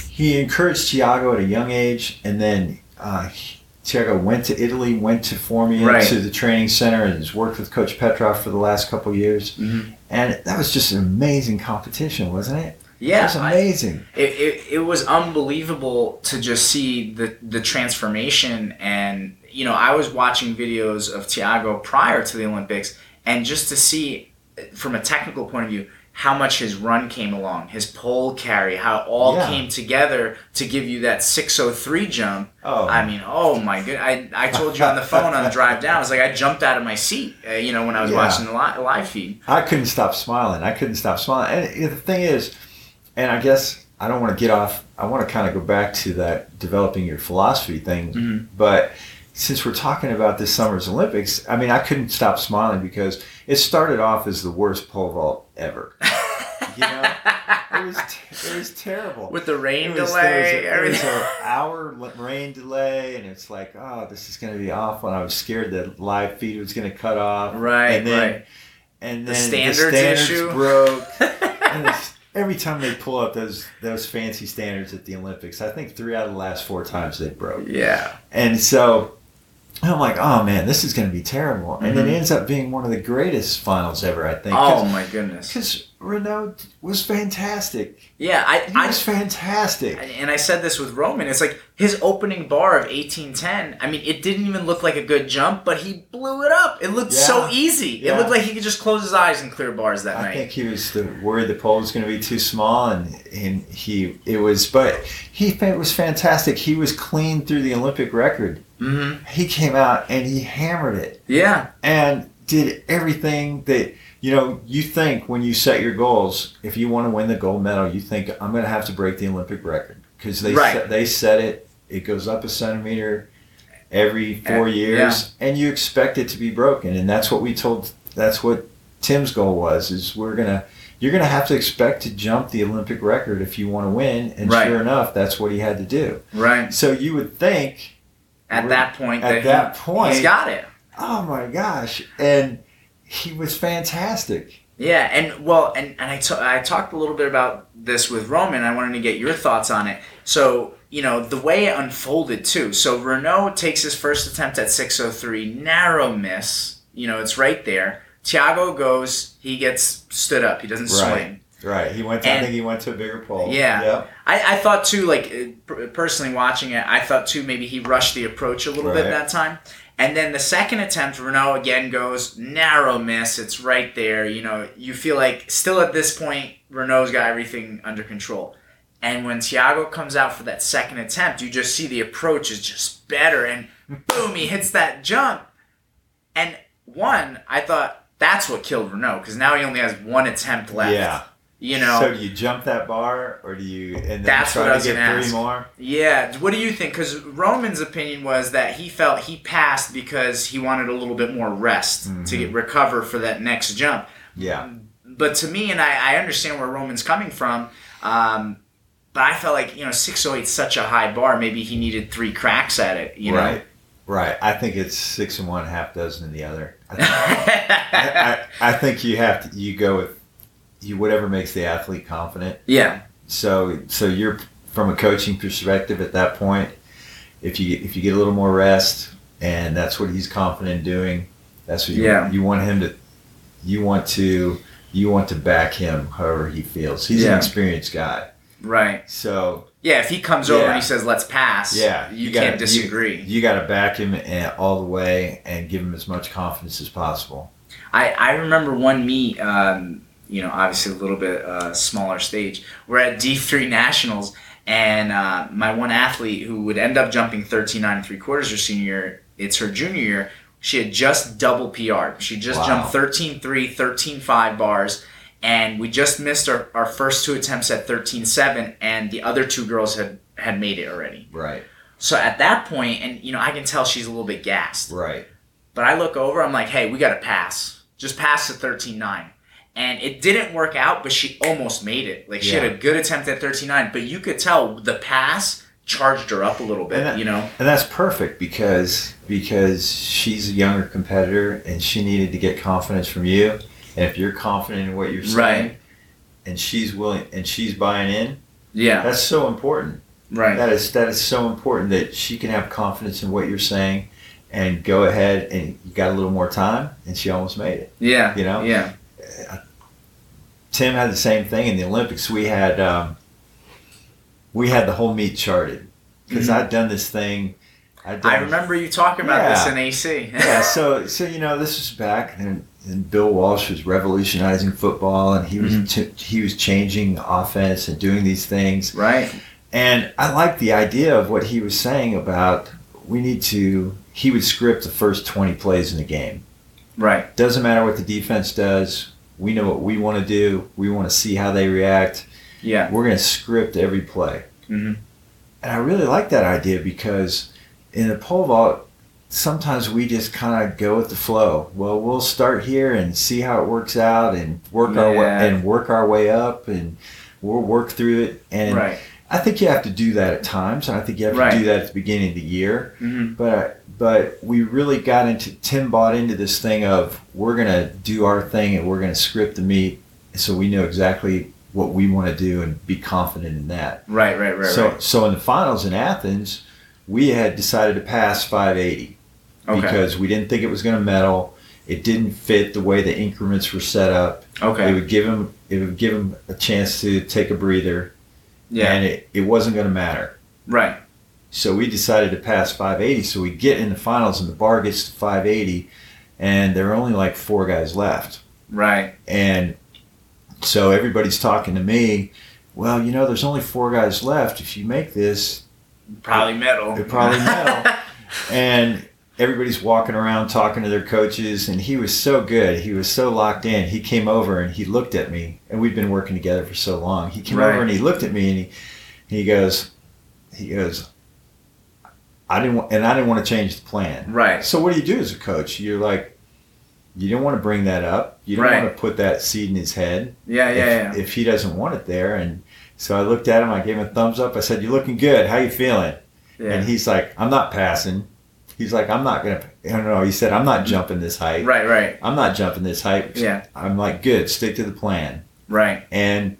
he encouraged Thiago at a young age, and then uh, he- Thiago went to Italy, went to Formia Right. to the training center, and has worked with Coach Petrov for the last couple years. Mhm. And that was just an amazing competition, wasn't it? Yeah, It was I- amazing. it, it, it was unbelievable to just see the, the transformation and you know i was watching videos of thiago prior to the olympics and just to see from a technical point of view how much his run came along his pole carry how it all Yeah. came together to give you that 603 jump Oh. i mean oh my good I, I told you on the phone on the drive down i was like i jumped out of my seat uh, you know when i was Yeah. watching the li- live feed I couldn't stop smiling. I couldn't stop smiling. And the thing is, and I guess I don't want to get off. I want to kind of go back to that developing your philosophy thing. Mhm. But since we're talking about this summer's Olympics, I mean, I couldn't stop smiling because it started off as the worst pole vault ever. [laughs] you know, it was it was terrible. with the rain It was, delay there was, a, there was an hour rain delay, and it's like, oh, this is going to be awful. And I was scared that live feed was going to cut off. Right, and then, right. And The then standards the standards issue. broke. [laughs] and every time they pull up those those fancy standards at the Olympics, I think three out of the last four times they broke. yeah And so I'm like, oh man, this is going to be terrible. And Mhm. it ends up being one of the greatest finals ever, I think. oh my goodness Because Renaud was fantastic. Yeah, I, He I was fantastic. and I said this with Roman. It's like his opening bar of eighteen ten. I mean, it didn't even look like a good jump, but he blew it up. It looked so Yeah. easy. It looked like he could just close his eyes and clear bars that I night. I think he was the, worried the pole was going to be too small, and and he it was, but he fa- was fantastic. He was clean through the Olympic record. mm-hmm. He came out and he hammered it Yeah, and did everything that you know. You think when you set your goals, if you want to win the gold medal, you think I'm going to have to break the Olympic record because they Right. set, they set it. It goes up a centimeter every four Uh, years, and you expect it to be broken, and that's what we told. That's what Tim's goal was. Is we're gonna you're gonna have to expect to jump the Olympic record if you want to win, and Right. sure enough, that's what he had to do. right. So you would think At that point, at that, that he, point- he's got it. oh my gosh and he was fantastic. Yeah, and well, and, and I, t- I talked a little bit about this with Roman. I wanted to get your thoughts on it. So, you know, the way it unfolded too. So Renaud takes his first attempt at 603, narrow miss. You know, it's right there. Thiago goes, he gets stood up. He doesn't Right. swing. Right. He went. To, I think he went to a bigger pole. Yeah. Yep. I, I thought too, like uh, personally watching it, I thought too maybe he rushed the approach a little bit that time. And then the second attempt, Renaud again goes narrow miss. It's right there. You know, you feel like still at this point, Renaud's got everything under control. And when Thiago comes out for that second attempt, you just see the approach is just better, and boom, he hits that jump. And one, I thought that's what killed Renaud because now he only has one attempt left. Yeah. You know, So do you jump that bar, or do you and then That's try what I was to get three ask. more? Yeah, what do you think? Because Roman's opinion was that he felt he passed because he wanted a little bit more rest to get recover for that next jump. Yeah. But to me, and I, I understand where Roman's coming from, um, but I felt like you know 608 is such a high bar. Maybe he needed three cracks at it. You know? Right. Right. I think it's six and one, half dozen in the other. I, [laughs] think- I, I, I think you have to. You go with you whatever makes the athlete confident. yeah. So so you're from a coaching perspective at that point. If you if you get a little more rest, and that's what he's confident in doing, that's what you Yeah. you want him to. You want to you want to back him however he feels. He's Yeah. an experienced guy. Right. So Yeah. If he comes over and he says, "Let's pass," yeah, you, gotta- can't disagree. You, got to back him all the way and give him as much confidence as possible. I, I remember one meet, um, you know, obviously a little bit uh, smaller stage. We're at D3 Nationals, and uh, my one athlete who would end up jumping 13 9 and three quarters her senior year, it's her junior year, she had just double PR. She just Wow. jumped 13 3, 13 5 bars, and we just missed our, our first two attempts at 13 7, and the other two girls had, had made it already. Right. So at that point, and you know, I can tell she's a little bit gassed. Right. But I look over, I'm like, hey, we got to pass. Just pass to 13 9. And it didn't work out, but she almost made it. Like, she had a good attempt at 13 9, but you could tell the pass charged her up a little bit, that- you know? And that's perfect because because she's a younger competitor and she needed to get confidence from you. And if you're confident in what you're saying, Right. and she's willing and she's buying in, Yeah. that's so important. Right. That is that is so important that she can have confidence in what you're saying and go ahead and you got a little more time and she almost made it. Yeah. you know? Yeah. Tim had the same thing in the Olympics. We had um, we had the whole meet charted because Mhm. I'd done this thing. I'd done I remember you talking about this in AC. [laughs] yeah, so so you know this was back and, and Bill Walsh was revolutionizing football and he was Mhm. ch- he was changing offense and doing these things right. and I liked the idea of what he was saying about we need to he would script the first 20 plays in the game Right. doesn't matter what the defense does we know what we want to do we want to see how they react Yeah. we're going to script every play Mhm. and I really like that idea because in the pole vault, sometimes we just kind of go with the flow. Well, we'll start here and see how it works out, and work our way and work our way up, and we'll work through it. And Right. I think you have to do that at times, I think you have Right. to do that at the beginning of the year. hmm But but we really got into Tim bought into this thing of we're gonna do our thing and we're gonna script the meet, so we know exactly what we want to do and be confident in that. Right. Right. Right. So, right. so in the finals in Athens, we had decided to pass 580 Okay. because we didn't think it was going to medal. It didn't fit the way the increments were set up. Okay, It would give him it would give him a chance to take a breather, Yeah. and it, it wasn't going to matter. right. So we decided to pass 580. So we get in the finals, and the bar gets to 580, and there are only like four guys left. Right. And so everybody's talking to me. Well, you know, there's only four guys left. If you make this, Probably medal. It probably medal. [laughs] and everybody's walking around talking to their coaches and he was so good he was so locked in he came over and he looked at me and we'd been working together for so long he came Right. over and he looked at me and he, he goes he goes i didn't want and i didn't want to change the plan right. so what do you do as a coach you're like you don't want to bring that up you don't Right. want to put that seed in his head Yeah. Yeah. if, Yeah. if he doesn't want it there and so i looked at him i gave him a thumbs up i said you're looking good how you feeling yeah. and he's like, I'm not passing. He's like, I'm not gonna. I don't know. He said, I'm not jumping this height. Right, right, I'm not jumping this height. Yeah. I'm like, good. Stick to the plan. right. And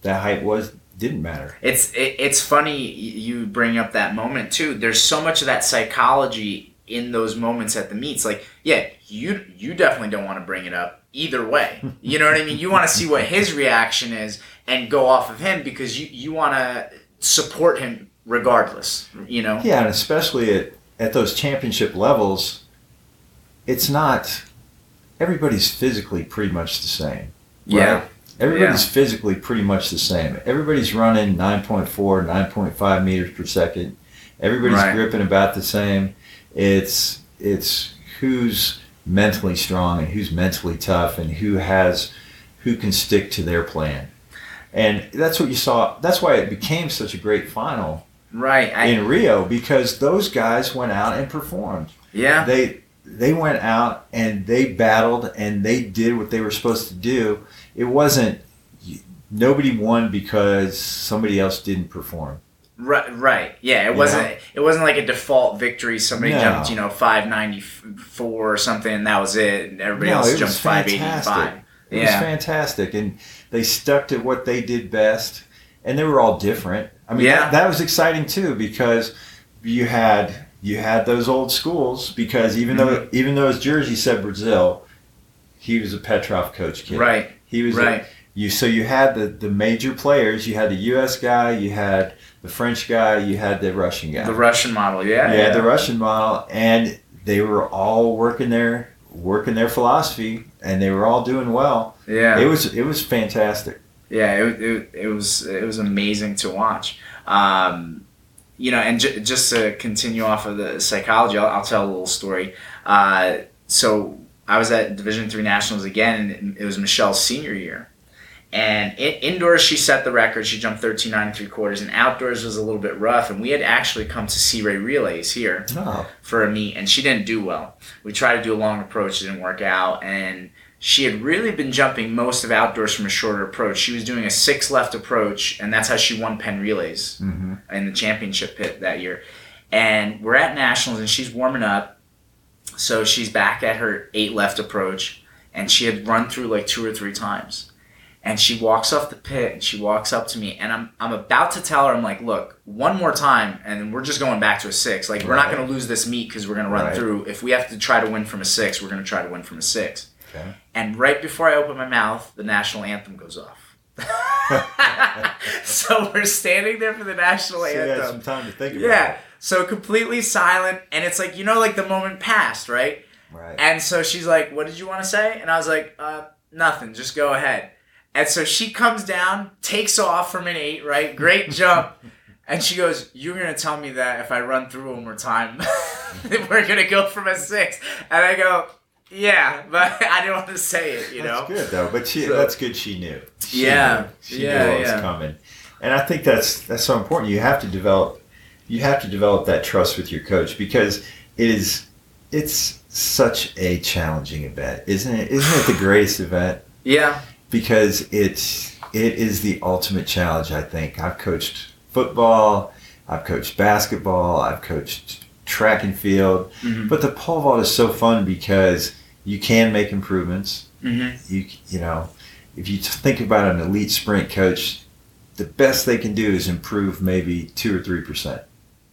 that height was didn't matter. It's it, it's funny you bring up that moment too. There's so much of that psychology in those moments at the meets. Like, yeah, you you definitely don't want to bring it up either way. [laughs] You know what I mean? You want to see what his reaction is and go off of him because you you want to support him regardless. You know? Yeah, and especially at at those championship levels, it's not. Everybody's physically pretty much the same. Yeah. Everybody's physically pretty much the same. Everybody's running 9.4, 9.5 meters per second. Everybody's Right. gripping about the same. It's it's who's mentally strong and who's mentally tough and who has who can stick to their plan. And that's what you saw. That's why it became such a great final Right. I, in Rio because those guys went out and performed. yeah. They they went out and they battled and they did what they were supposed to do. It wasn't nobody won because somebody else didn't perform. Right, right. Yeah, it You wasn't. know? It wasn't like a default victory. Somebody No. jumped, you know, five ninety four or something, and that was it. And everybody No, else jumped five eighty five. It was fantastic, and they stuck to what they did best, and they were all different. I mean, Yeah. that, that was exciting too because you had you had those old schools because even though Mm-hmm. even though his jersey said Brazil, he was a Petrov coach kid. right, He was a- right. you so you had the the major players. You had the U.S. guy. You had the French guy. You had the Russian guy. The Russian model, yeah, yeah, the Russian model, and they were all working their working their philosophy, and they were all doing well. yeah, It was it was fantastic. yeah. It, it, it was it was amazing to watch. Um, you know, and j- just to continue off of the psychology, I'll, I'll tell a little story. Uh, so I was at Division Three Nationals again, and it was Michelle's senior year. And in, indoors, she set the record. She jumped 13 9 and three quarters, and outdoors was a little bit rough. And we had actually come to Sea Ray Relays here Oh, for a meet, and she didn't do well. We tried to do a long approach, it didn't work out, and she had really been jumping most of outdoors from a shorter approach. She was doing a six left approach, and that's how she won Penn Relays hmm in the championship pit that year. And we're at nationals, and she's warming up, so she's back at her eight left approach, and she had run through like two or three times. And she walks off the pit and she walks up to me and I'm I'm about to tell her I'm like, look, one more time and we're just going back to a six. Like we're not going to lose this meet because we're going to run Right. through. If we have to try to win from a six, we're going to try to win from a six. Okay. And right before I open my mouth, the national anthem goes off. [laughs] [laughs] so we're standing there for the national So you anthem. had some time to think about Yeah. So completely silent, and it's like you know, like the moment passed, right? Right. And so she's like, "What did you want to say?" And I was like, uh, "Nothing. Just go ahead." And so she comes down, takes off from an eight, right? Great [laughs] jump. And she goes, "You're gonna tell me that if I run through one more time, [laughs] we're gonna go from a six. And I go, "Yeah," but [laughs] I didn't want to say it, you know. That's good though. But she So- that's good. She knew. She Yeah. knew. She Yeah, knew what was yeah. coming. And I think that's that's so important. You have to develop you have to develop that trust with your coach because it is it's such a challenging event, isn't it? Isn't it the greatest event? Yeah. Because it's it is the ultimate challenge. I think I've coached football, I've coached basketball, I've coached track and field, Mhm. but the pole vault is so fun because you can make improvements Mm-hmm. you you know if you think about an elite sprint coach the best they can do is improve maybe two or three percent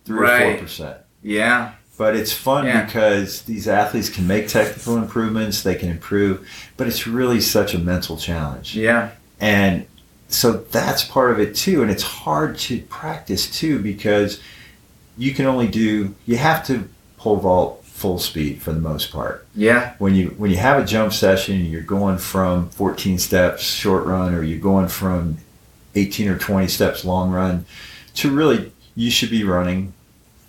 three or four percent Yeah. but it's fun Yeah. because these athletes can make technical improvements they can improve but it's really such a mental challenge Yeah. and so that's part of it too and it's hard to practice too because you can only do you have to pole vault full speed for the most part Yeah. when you when you have a jump session you're going from 14 steps short run or you're going from 18 or 20 steps long run to really you should be running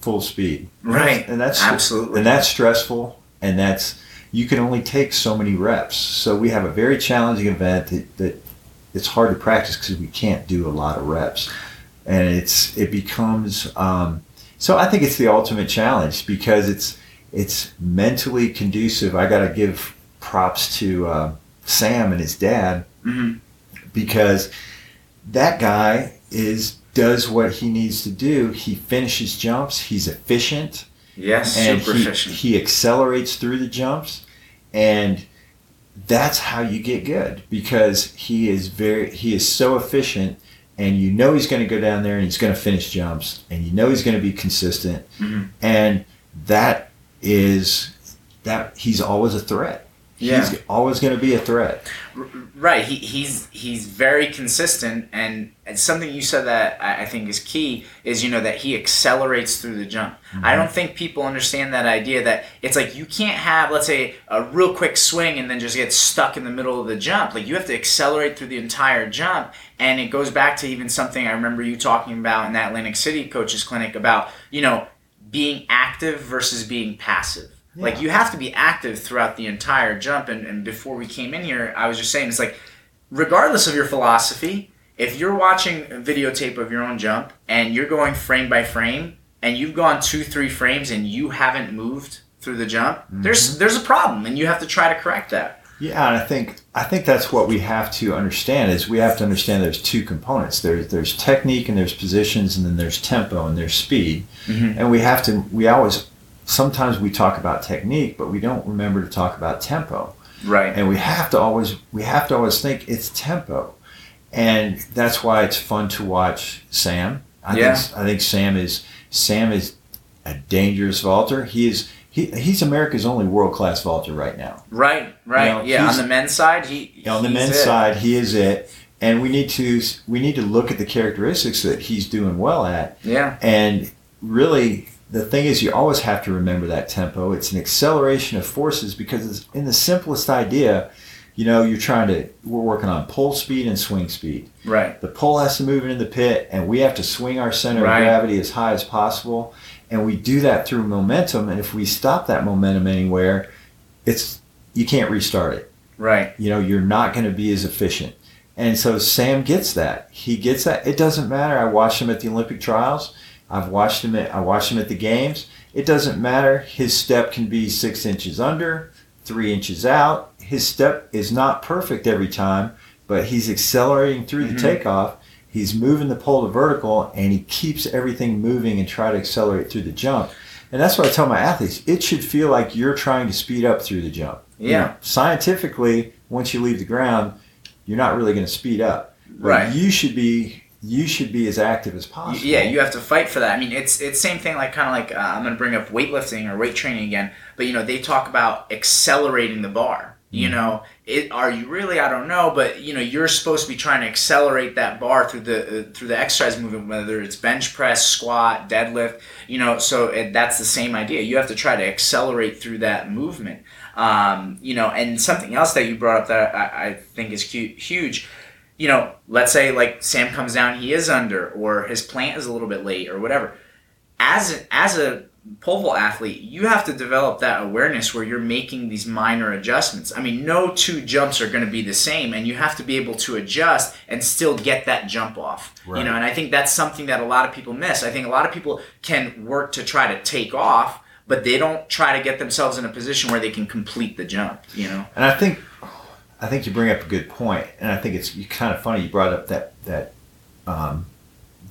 full speed Right. and that's Absolutely. and that's stressful and that's you can only take so many reps so we have a very challenging event that, that it's hard to practice because we can't do a lot of reps and it's it becomes um, so i think it's the ultimate challenge because it's it's mentally conducive i got to give props to uh, sam and his dad Mhm. because that guy is does what he needs to do he finishes jumps he's efficient Yes, and super he, efficient. he accelerates through the jumps and that's how you get good because he is very he is so efficient and you know he's going to go down there and he's going to finish jumps and you know he's going to be consistent Mhm. and that is that he's always a threat Yeah. he's always going to be a threat Right. He, he's he's very consistent, and, and something you said that I, I think is key is you know that he accelerates through the jump. I mm-hmm. don't think people understand that idea that it's like you can't have let's say a real quick swing and then just get stuck in the middle of the jump. Like you have to accelerate through the entire jump, and it goes back to even something I remember you talking about in that Atlantic City coaches clinic about you know being active versus being passive. Like you have to be active throughout the entire jump. And, and before we came in here, I was just saying it's like, regardless of your philosophy, if you're watching a videotape of your own jump and you're going frame by frame and you've gone two, three frames and you haven't moved through the jump, there's there's a problem and you have to try to correct that. Yeah, and I think I think that's what we have to understand is we have to understand there's two components. There's there's technique and there's positions and then there's tempo and there's speed. Mhm. And we have to we always sometimes we talk about technique, but we don't remember to talk about tempo. Right. And we have to always we have to always think it's tempo. And that's why it's fun to watch Sam. I Yeah. think I think Sam is Sam is a dangerous vaulter. He is he, he's America's only world class vaulter right now. Right. Right. You know, yeah. On the men's side, he on the men's it. side, he is it, and we need to we need to look at the characteristics that he's doing well at, Yeah. and really the thing is you always have to remember that tempo. It's an acceleration of forces because it's in the simplest idea. You know, you're trying to we're working on pull speed and swing speed. Right. The pull has to move into the pit, and we have to swing our center Right. of gravity as high as possible. And we do that through momentum. And if we stop that momentum anywhere, it's you can't restart it Right. you know you're not going to be as efficient and so sam gets that he gets that it doesn't matter i watched him at the olympic trials i've watched him at i watched him at the games it doesn't matter his step can be six inches under three inches out his step is not perfect every time but he's accelerating through Mhm. the takeoff he's moving the pole to vertical and he keeps everything moving and try to accelerate through the jump and that's what i tell my athletes it should feel like you're trying to speed up through the jump you Yeah. know, scientifically, once you leave the ground, you're not really going to speed up. Right. You should be you should be as active as possible. Yeah, you have to fight for that. I mean, it's it's same thing. Like kind of like uh, I'm going to bring up weightlifting or weight training again, but you know they talk about accelerating the bar. You Mm-hmm. know, it are you really? I don't know, but you know you're supposed to be trying to accelerate that bar through the uh, through the exercise movement, whether it's bench press, squat, deadlift. You know, so it, that's the same idea. You have to try to accelerate through that movement. Um, you know, and something else that you brought up that I, I think is cu- huge you know, let's say like Sam comes down, he is under, or his plant is a little bit late, or whatever. As a, as a pole vault athlete, you have to develop that awareness where you're making these minor adjustments. I mean, no two jumps are going to be the same, and you have to be able to adjust and still get that jump off. You know, and I think that's something that a lot of people miss. I think a lot of people can work to try to take off, but they don't try to get themselves in a position where they can complete the jump. You know. And I think I think you bring up a good point, and I think it's kind of funny you brought up that that um,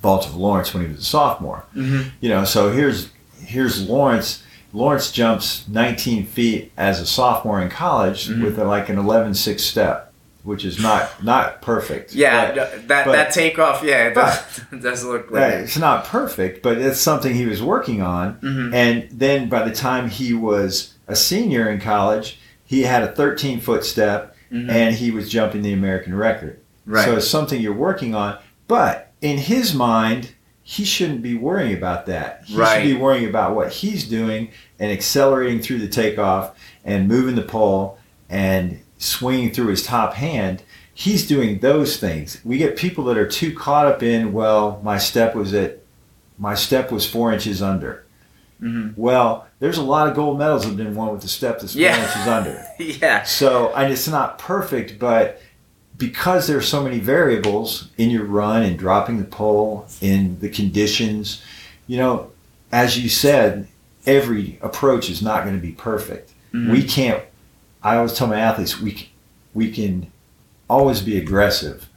vault of Lawrence when he was a sophomore. Mm-hmm. You know, so here's here's Lawrence. Lawrence jumps 19 feet as a sophomore in college Mhm. with a, like an 11-6 step, which is not not perfect. Yeah, But- that but- that takeoff, yeah, it does, [laughs] it does look Yeah, like. it's not perfect, but it's something he was working on. Mhm. And then by the time he was a senior in college, he had a 13 foot step Mhm. and he was jumping the American record. Right. So it's something you're working on. But in his mind, he shouldn't be worrying about that. He Right. should be worrying about what he's doing and accelerating through the takeoff and moving the pole and swinging through his top hand. He's doing those things. We get people that are too caught up in, well, my step was at, my step was four inches under. Mhm. Well, there's a lot of gold medals that have been won with the step that's four Yeah. inches under. [laughs] yeah, So, and it's not perfect, but because there's so many variables in your run and dropping the pole in the conditions, you know, as you said, every approach is not going to be perfect. Mhm. We can't. I always tell my athletes we we can always be aggressive.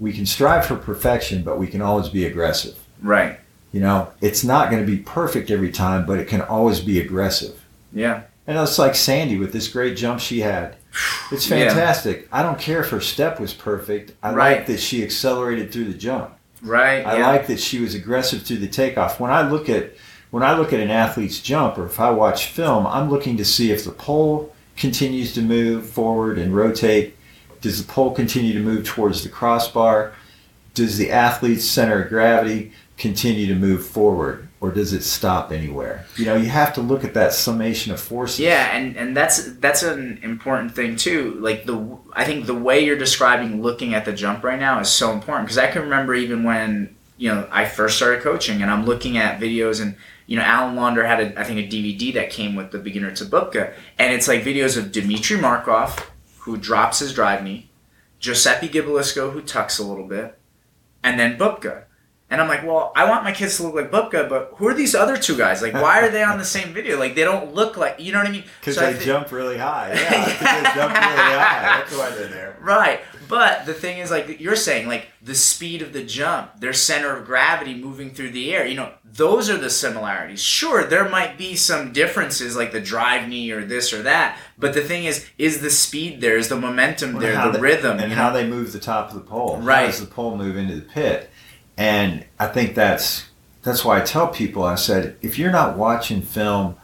We can strive for perfection, but we can always be aggressive. right. You know, it's not going to be perfect every time, but it can always be aggressive. Yeah. And it's like Sandi with this great jump she had. [sighs] It's Yeah. fantastic. I don't care if her step was perfect. I Right. like that she accelerated through the jump. Right. I yeah. like that she was aggressive through the takeoff. When I look at when I look at an athlete's jump or if I watch film, I'm looking to see if the pole continues to move forward and rotate. Does the pole continue to move towards the crossbar? Does the athlete's center of gravity continue to move forward or does it stop anywhere? You know, you have to look at that summation of forces. Yeah, and and that's that's an important thing too. Like the I think the way you're describing looking at the jump right now is so important because I can remember even when you know I first started coaching and I'm looking at videos and you know Alan Launder had a, I think a DVD that came with the beginner to Bubka and it's like videos of Dmitry Markov who drops his drive knee, Giuseppe Gibilisco who tucks a little bit, and then Bubka. And I'm like, well, I want my kids to look like Bubka, but who are these other two guys? Like, why are they on the [laughs] same video? Like, they don't look like, you know what I mean? Because So they thi- jump really high. [laughs] Yeah, because they jump really high. That's why they're there. Right. But the thing is, like you're saying, like the speed of the jump, their center of gravity moving through the air, you know, those are the similarities. Sure, there might be some differences, like the drive knee or this or that. But the thing is, is the speed there? Is the momentum there? The they- rhythm? and you how they move the top of the pole. How Right. does the pole move into the pit? And I think that's that's why I tell people. I said, if you're not watching film,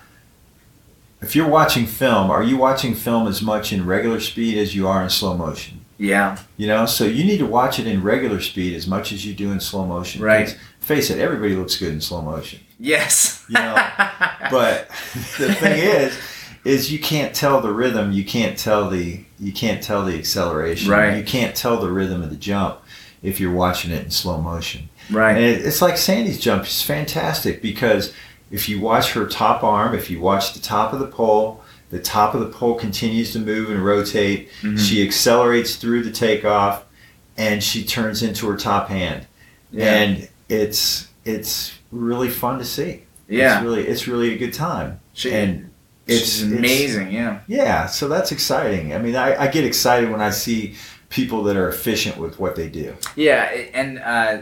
if you're watching film, are you watching film as much in regular speed as you are in slow motion? Yeah. You know, so you need to watch it in regular speed as much as you do in slow motion. Right. Face it, everybody looks good in slow motion. Yes. You know, [laughs] but the thing is is you can't tell the rhythm you can't tell the you can't tell the acceleration Right. you can't tell the rhythm of the jump if you're watching it in slow motion right. it, it's like sandi's jump is fantastic because if you watch her top arm if you watch the top of the pole the top of the pole continues to move and rotate Mhm. she accelerates through the takeoff and she turns into her top hand Yeah. and it's it's really fun to see yeah. it's really it's really a good time She- and It's it's amazing. Yeah. yeah so that's exciting i mean I, I get excited when i see people that are efficient with what they do. Yeah, and uh,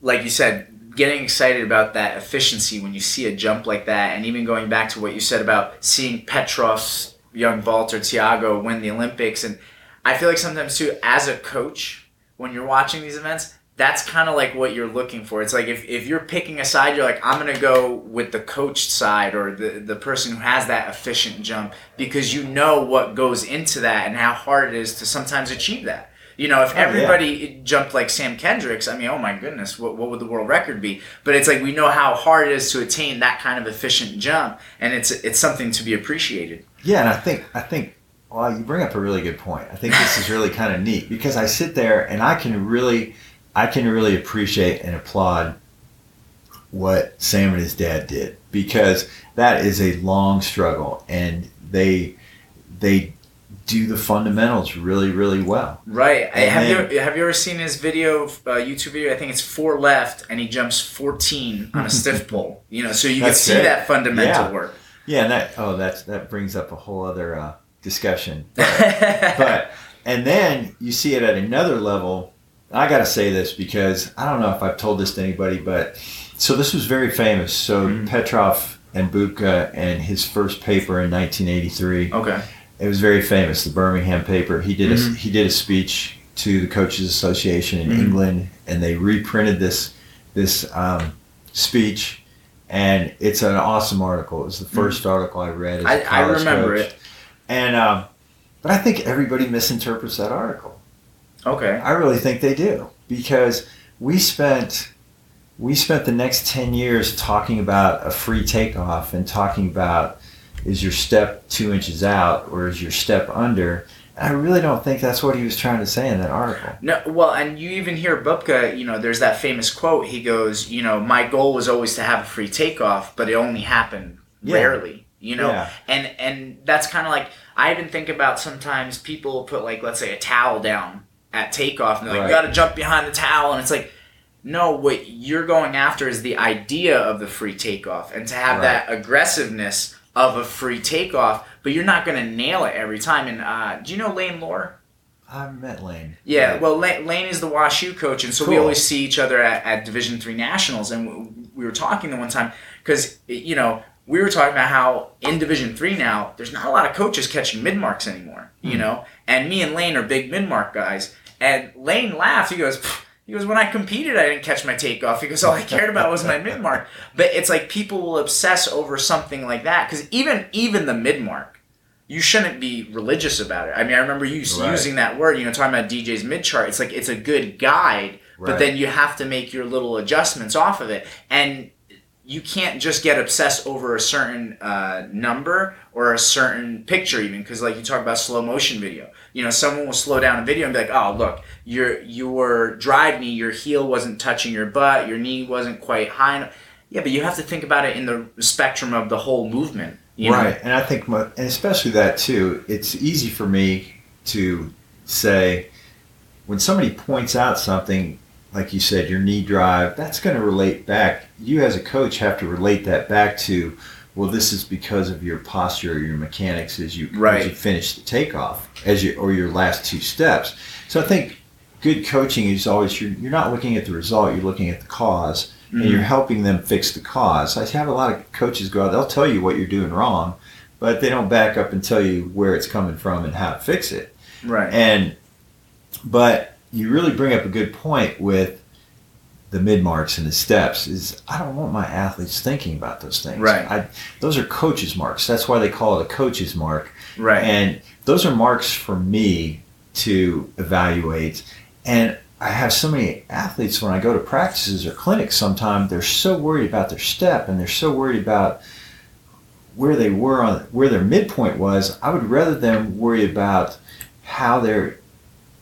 like you said, getting excited about that efficiency when you see a jump like that, and even going back to what you said about seeing Petrov's young vaulter Thiago win the Olympics, and I feel like sometimes too, as a coach, when you're watching these events, that's kind of like what you're looking for. It's like if, if you're picking a side, you're like, I'm gonna go with the coached side or the the person who has that efficient jump because you know what goes into that and how hard it is to sometimes achieve that. You know, if Oh, yeah. everybody jumped like Sam Kendricks, I mean, oh my goodness, what, what would the world record be? But it's like we know how hard it is to attain that kind of efficient jump, and it's it's something to be appreciated. yeah and i think i think well you bring up a really good point i think this is really kind of neat because i sit there and i can really i can really appreciate and applaud what sam and his dad did because that is a long struggle and they they do the fundamentals really really well Right? And have then- you have you ever seen his video, uh, YouTube video? I think it's four left, and he jumps fourteen on a stiff [laughs] pole. You know, so you can see it. that fundamental Yeah. work. yeah and that oh that's that brings up a whole other uh, discussion [laughs] but and then you see it at another level. I got to say this because I don't know if I've told this to anybody, but so this was very famous. So Mhm. Petrov and Bubka and his first paper in 1983. okay. It was very famous, the Birmingham paper. He did a Mhm. he did a speech to the Coaches Association in Mhm. England, and they reprinted this this um, speech. And it's an awesome article. It was the 1st article I read. As a I, I remember coach. it. And um, but I think everybody misinterprets that article. Okay. I really think they do because we spent we spent the next 10 years talking about a free takeoff and talking about is your step two inches out or is your step under and i really don't think that's what he was trying to say in that article No, well, and you even hear Bubka, you know, there's that famous quote. He goes, you know, my goal was always to have a free takeoff, but it only happened Yeah. rarely, you know? Yeah. And and that's kind of like I even think about sometimes people put like let's say a towel down at takeoff and they're like Right. you got to jump behind the towel and it's like no, what you're going after is the idea of the free takeoff and to have Right. that aggressiveness of a free takeoff, but you're not going to nail it every time. And uh, do you know Lane Lore? i met lane Yeah, well, Lane, Lane is the WashU coach, and so we always see each other at, at Division Three nationals. And we were talking the one time because you know we were talking about how in Division Three now there's not a lot of coaches catching mid marks anymore. You Hmm. know, and me and Lane are big mid mark guys. And Lane laughed. He goes. He goes, when I competed, I didn't catch my takeoff. He goes, all I cared about was my mid mark. But it's like people will obsess over something like that because even even the mid mark, you shouldn't be religious about it. I mean, I remember you Right. using that word, you know, talking about DJ's mid chart. It's like it's a good guide, but then you have to make your little adjustments off of it, and you can't just get obsessed over a certain uh, number or a certain picture, even because like you talk about slow motion video. You know, someone will slow down a video and be like, "Oh, look, your your drive knee, your heel wasn't touching your butt, your knee wasn't quite high." enough." Yeah, but you have to think about it in the spectrum of the whole movement. You know? Right, and I think, mo- and especially that too. It's easy for me to say when somebody points out something, like you said, your knee drive. That's going to relate back. You as a coach have to relate that back to, well, this is because of your posture or your mechanics as you Right. as you finish the takeoff, as you or your last two steps. So I think good coaching is always you're, you're not looking at the result, you're looking at the cause and Mhm. you're helping them fix the cause. I have a lot of coaches go out, they'll tell you what you're doing wrong, but they don't back up and tell you where it's coming from and how to fix it. Right. And but you really bring up a good point with the mid marks and the steps is I don't want my athletes thinking about those things. Right. I, those are coaches marks. That's why they call it a coaches mark. right. And those are marks for me to evaluate. And I have so many athletes when I go to practices or clinics sometimes they're so worried about their step and they're so worried about where they were on where their midpoint was. I would rather them worry about how they're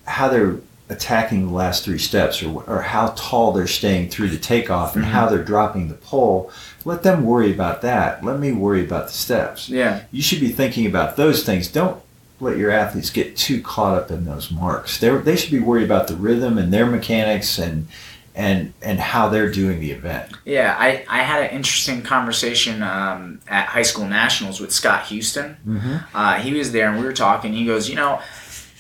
how they're attacking the last three steps or, or how tall they're staying through the takeoff and Mhm. how they're dropping the pole. Let them worry about that. Let me worry about the steps yeah. you should be thinking about those things. Don't let your athletes get too caught up in those marks. They they should be worried about the rhythm and their mechanics and and and how they're doing the event. Yeah, I, I had an interesting conversation um, at high school nationals with Scott Houston. Mm-hmm. Uh, he was there and we were talking. He goes, you know,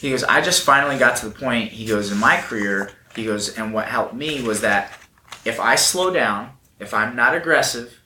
he goes, I just finally got to the point. He goes, in my career, he goes, and what helped me was that if I slow down, if I'm not aggressive,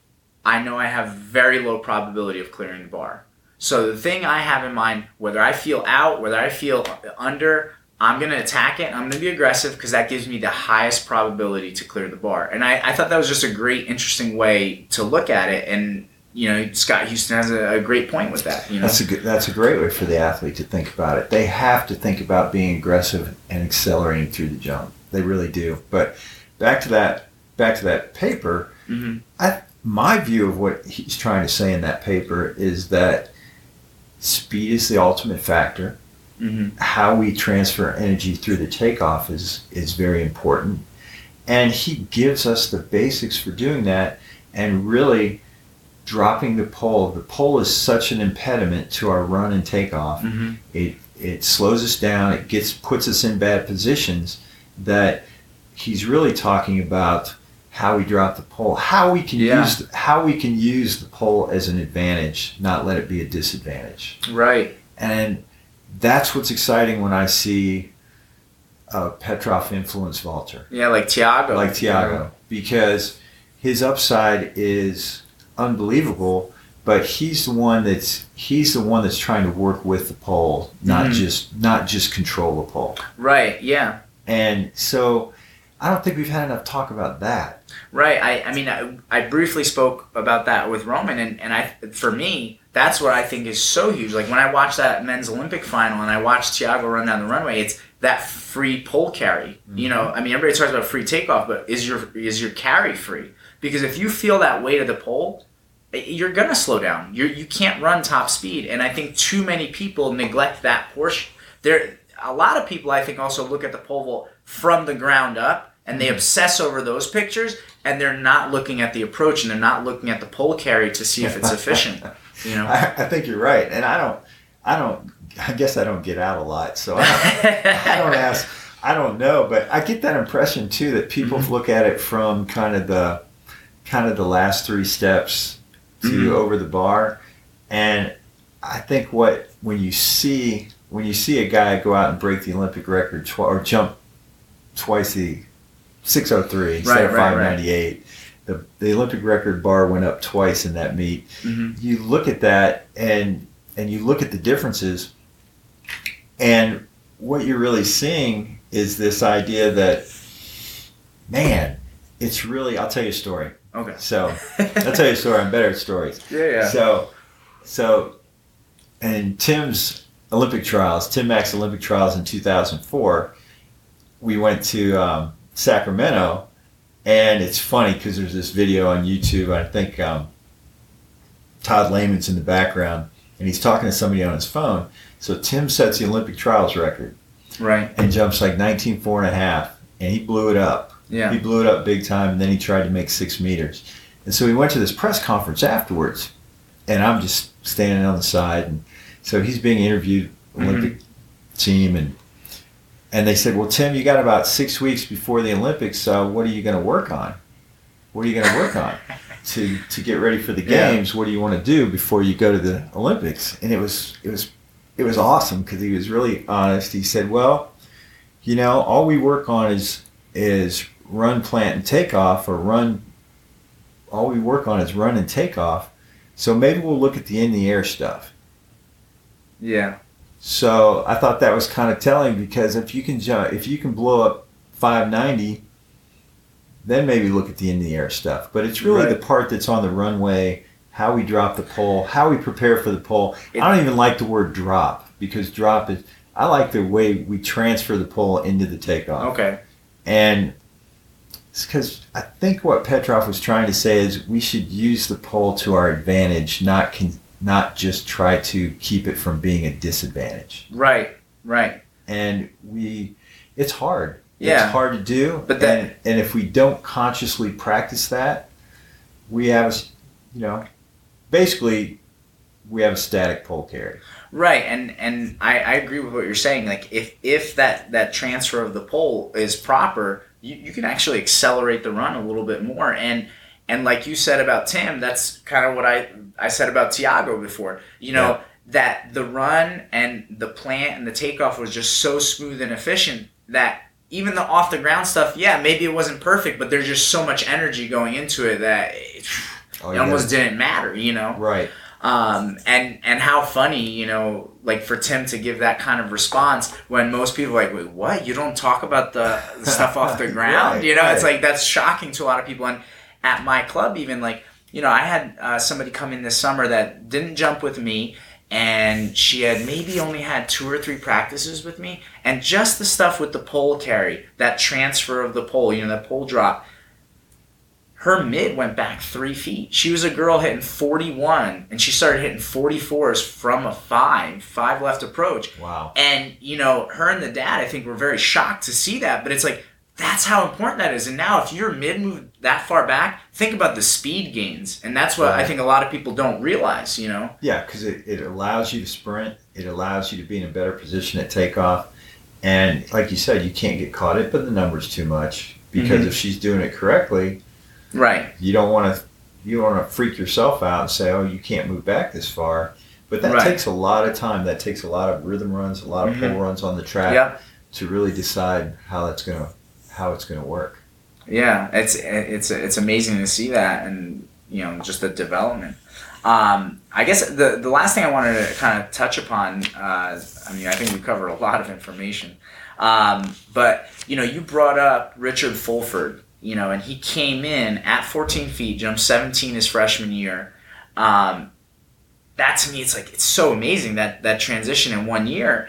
I know I have very low probability of clearing the bar. So the thing I have in mind, whether I feel out, whether I feel under, I'm going to attack it. I'm going to be aggressive because that gives me the highest probability to clear the bar. And I, I thought that was just a great, interesting way to look at it. And, you know, Scott Houston has a, a great point with that. You know, That's a good, that's a great way for the athlete to think about it. They have to think about being aggressive and accelerating through the jump. They really do. But back to that back to that paper. Mhm. I, my view of what he's trying to say in that paper is that speed is the ultimate factor. Mhm. how we transfer energy through the takeoff is is very important and he gives us the basics for doing that and really dropping the pole the pole is such an impediment to our run and takeoff Mhm. it it slows us down it gets puts us in bad positions that he's really talking about how we drop the pole how we can Yeah. use how we can use the pole as an advantage not let it be a disadvantage Right. and that's what's exciting when I see a Petrov influence vaulter Yeah, like Thiago. like Thiago because his upside is unbelievable, but he's the one that's he's the one that's trying to work with the pole, not Mhm. just not just control the pole. Right. Yeah. And so I don't think we've had enough talk about that. Right. I, I mean, I, I briefly spoke about that with Roman, and, and I, for me, that's what I think is so huge. Like when I watch that men's Olympic final and I watch Thiago run down the runway, it's that free pole carry. You know, I mean, everybody talks about free takeoff, but is your is your carry free? Because if you feel that weight of the pole, eh, you're gonna slow down. You you can't run top speed, and I think too many people neglect that portion. There, a lot of people I think also look at the pole vault from the ground up, and they obsess over those pictures, and they're not looking at the approach, and they're not looking at the pole carry to see if it's efficient. You know. [laughs] I, I think you're right, and I don't, I don't, I guess I don't get out a lot, so I don't, I don't [laughs] ask. I don't know, but I get that impression too that people Mhm. look at it from kind of the kind of the last three steps to Mhm. over the bar, and I think what when you see when you see a guy go out and break the Olympic record tw- or jump twice the 603 instead Right, of right, right. 598, the, the Olympic record bar went up twice in that meet. Mhm. You look at that and and you look at the differences, and what you're really seeing is this idea that, man, it's really. I'll tell you a story. Okay. So I'll tell you a story. I'm better at stories. Yeah, So, so, in Tim's Olympic trials, Tim Mack's Olympic trials in 2004, we went to um, Sacramento, and it's funny because there's this video on YouTube. I think um, Todd Lehman's in the background, and he's talking to somebody on his phone. So Tim sets the Olympic trials record Right. and jumps like 19 and a half, and he blew it up. Yeah. He blew it up big time, and then he tried to make six meters. And so he went to this press conference afterwards, and I'm just standing on the side, and so he's being interviewed, Olympic mm-hmm. team, and and they said, "Well, Tim, you got about six weeks before the Olympics. So what are you going to work on? What are you going to work on to to get ready for the Yeah. games? What do you want to do before you go to the Olympics?" And it was it was it was awesome because he was really honest. He said, "Well, you know, all we work on is is run, plant, and takeoff, or run. All we work on is run and takeoff. So maybe we'll look at the in the air stuff." Yeah. So I thought that was kind of telling because if you can jump, if you can blow up 590, then maybe look at the in the air stuff. But it's really Right. the part that's on the runway, how we drop the pole, how we prepare for the pole. It- I don't even like the word drop because drop is. I like the way we transfer the pole into the takeoff. Okay. And because I think what Petrov was trying to say is we should use the pole to our advantage, not con- not just try to keep it from being a disadvantage. Right. Right. And we, it's hard. Yeah. It's hard to do. But that- and, and if we don't consciously practice that, we have, a you know, basically, we have a static pole carry. Right, and and I, I agree with what you're saying. Like if if that that transfer of the pole is proper, you, you can actually accelerate the run a little bit more. And and like you said about Tim, that's kind of what I I said about Thiago before. You know Yeah. that the run and the plant and the takeoff was just so smooth and efficient that even the off the ground stuff, yeah, maybe it wasn't perfect, but there's just so much energy going into it that it, Oh, it almost didn't matter. You know right. um, and and how funny you know like for tim to give that kind of response when most people are like wait what? You don't talk about the, the [laughs] stuff off the ground? Right, you know it's like that's shocking to a lot of people. And at my club even like you know i had uh, somebody come in this summer that didn't jump with me and she had maybe only had two or three practices with me and just the stuff with the pole carry that transfer of the pole you know that pole drop her mid went back three feet. She was a girl hitting 41, and she started hitting 44s from a five, five left approach. Wow. And, you know, her and the dad, I think, were very shocked to see that, but it's like, that's how important that is. And now, if your mid moved that far back, think about the speed gains. And that's what I think a lot of people don't realize, you know? Yeah, because it, it allows you to sprint. It allows you to be in a better position at takeoff. And like you said, you can't get caught up in the numbers too much because Mhm. if she's doing it correctly, Right. you don't want to you don't want to freak yourself out and say, "Oh, you can't move back this far." But that Right. takes a lot of time. That takes a lot of rhythm runs, a lot of Mhm. pole runs on the track to really decide how that's gonna how it's gonna work. Yeah, it's it's it's amazing to see that, and you know, just the development. Um, I guess the the last thing I wanted to kind of touch upon. Uh, I mean, I think we covered a lot of information, um, but you know, you brought up Richard Fulford. You know, and he came in at 14 feet, jumped 17 his freshman year. Um, that to me, it's like it's so amazing that that transition in one year.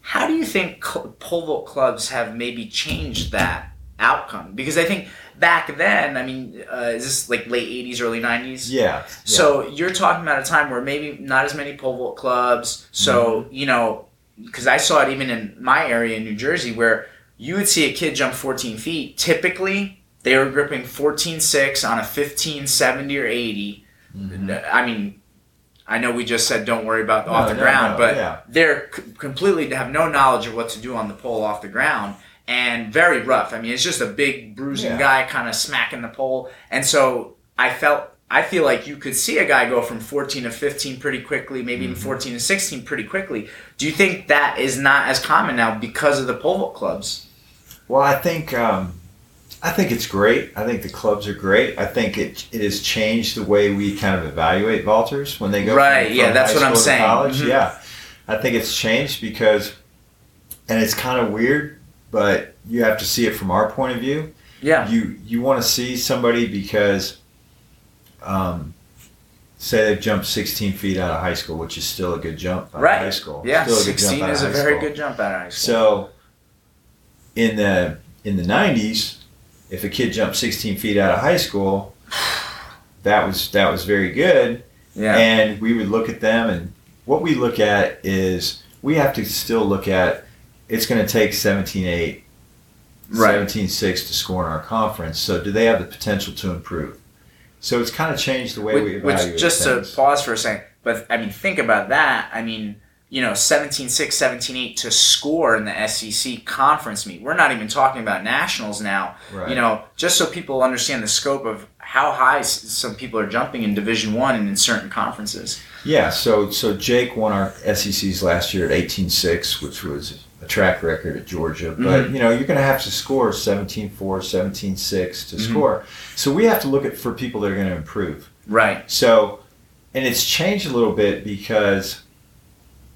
How do you think cl- pole vault clubs have maybe changed that outcome? Because I think back then, I mean, uh, is this like late '80s, early '90s? Yeah. So you're talking about a time where maybe not as many pole vault clubs. So you know, because I saw it even in my area in New Jersey, where you would see a kid jump 14 feet. Typically, they were gripping 14.6 on a 1570 or 80. Mhm. I mean, I know we just said don't worry about No, off the no, ground, no, but yeah. they're c- completely have no knowledge of what to do on the pole off the ground and very rough. I mean, it's just a big bruising Yeah. guy kind of smacking the pole, and so I felt. I feel like you could see a guy go from 14 to 15 pretty quickly, maybe even Mhm. 14 to 16 pretty quickly. Do you think that is not as common now because of the pole vault clubs? Well, I think um, I think it's great. I think the clubs are great. I think it it has changed the way we kind of evaluate vaulters when they go Right, From, yeah, from that's what I'm saying. College, Mhm. yeah. I think it's changed because, and it's kind of weird, but you have to see it from our point of view. Yeah. You you want to see somebody because, um, say they've jumped 16 feet out of high school, which is still a good jump out Right. of high school. Yeah. Still a good jump 16 out of is a very school. good jump out of high school. So in the in the '90s, if a kid jumped 16 feet out of high school, that was that was very good. yeah. And we would look at them, and what we look at is we have to still look at. It's going to take 17.8, Right. 17.6 to score in our conference. So do they have the potential to improve? So it's kind of changed the way we which, evaluate which just things. to pause for a second but i mean think about that i mean you know 17-6 17-8 to score in the sec conference meet we're not even talking about nationals now right. you know just so people understand the scope of how high some people are jumping in division one and in certain conferences Yeah, so so Jake won our SECs last year at 18-6, which was a track record at Georgia. But Mm-hmm. you know, you're going to have to score 17-4, 17-6 to Mhm. score. So we have to look at for people that are going to improve. right So, and it's changed a little bit because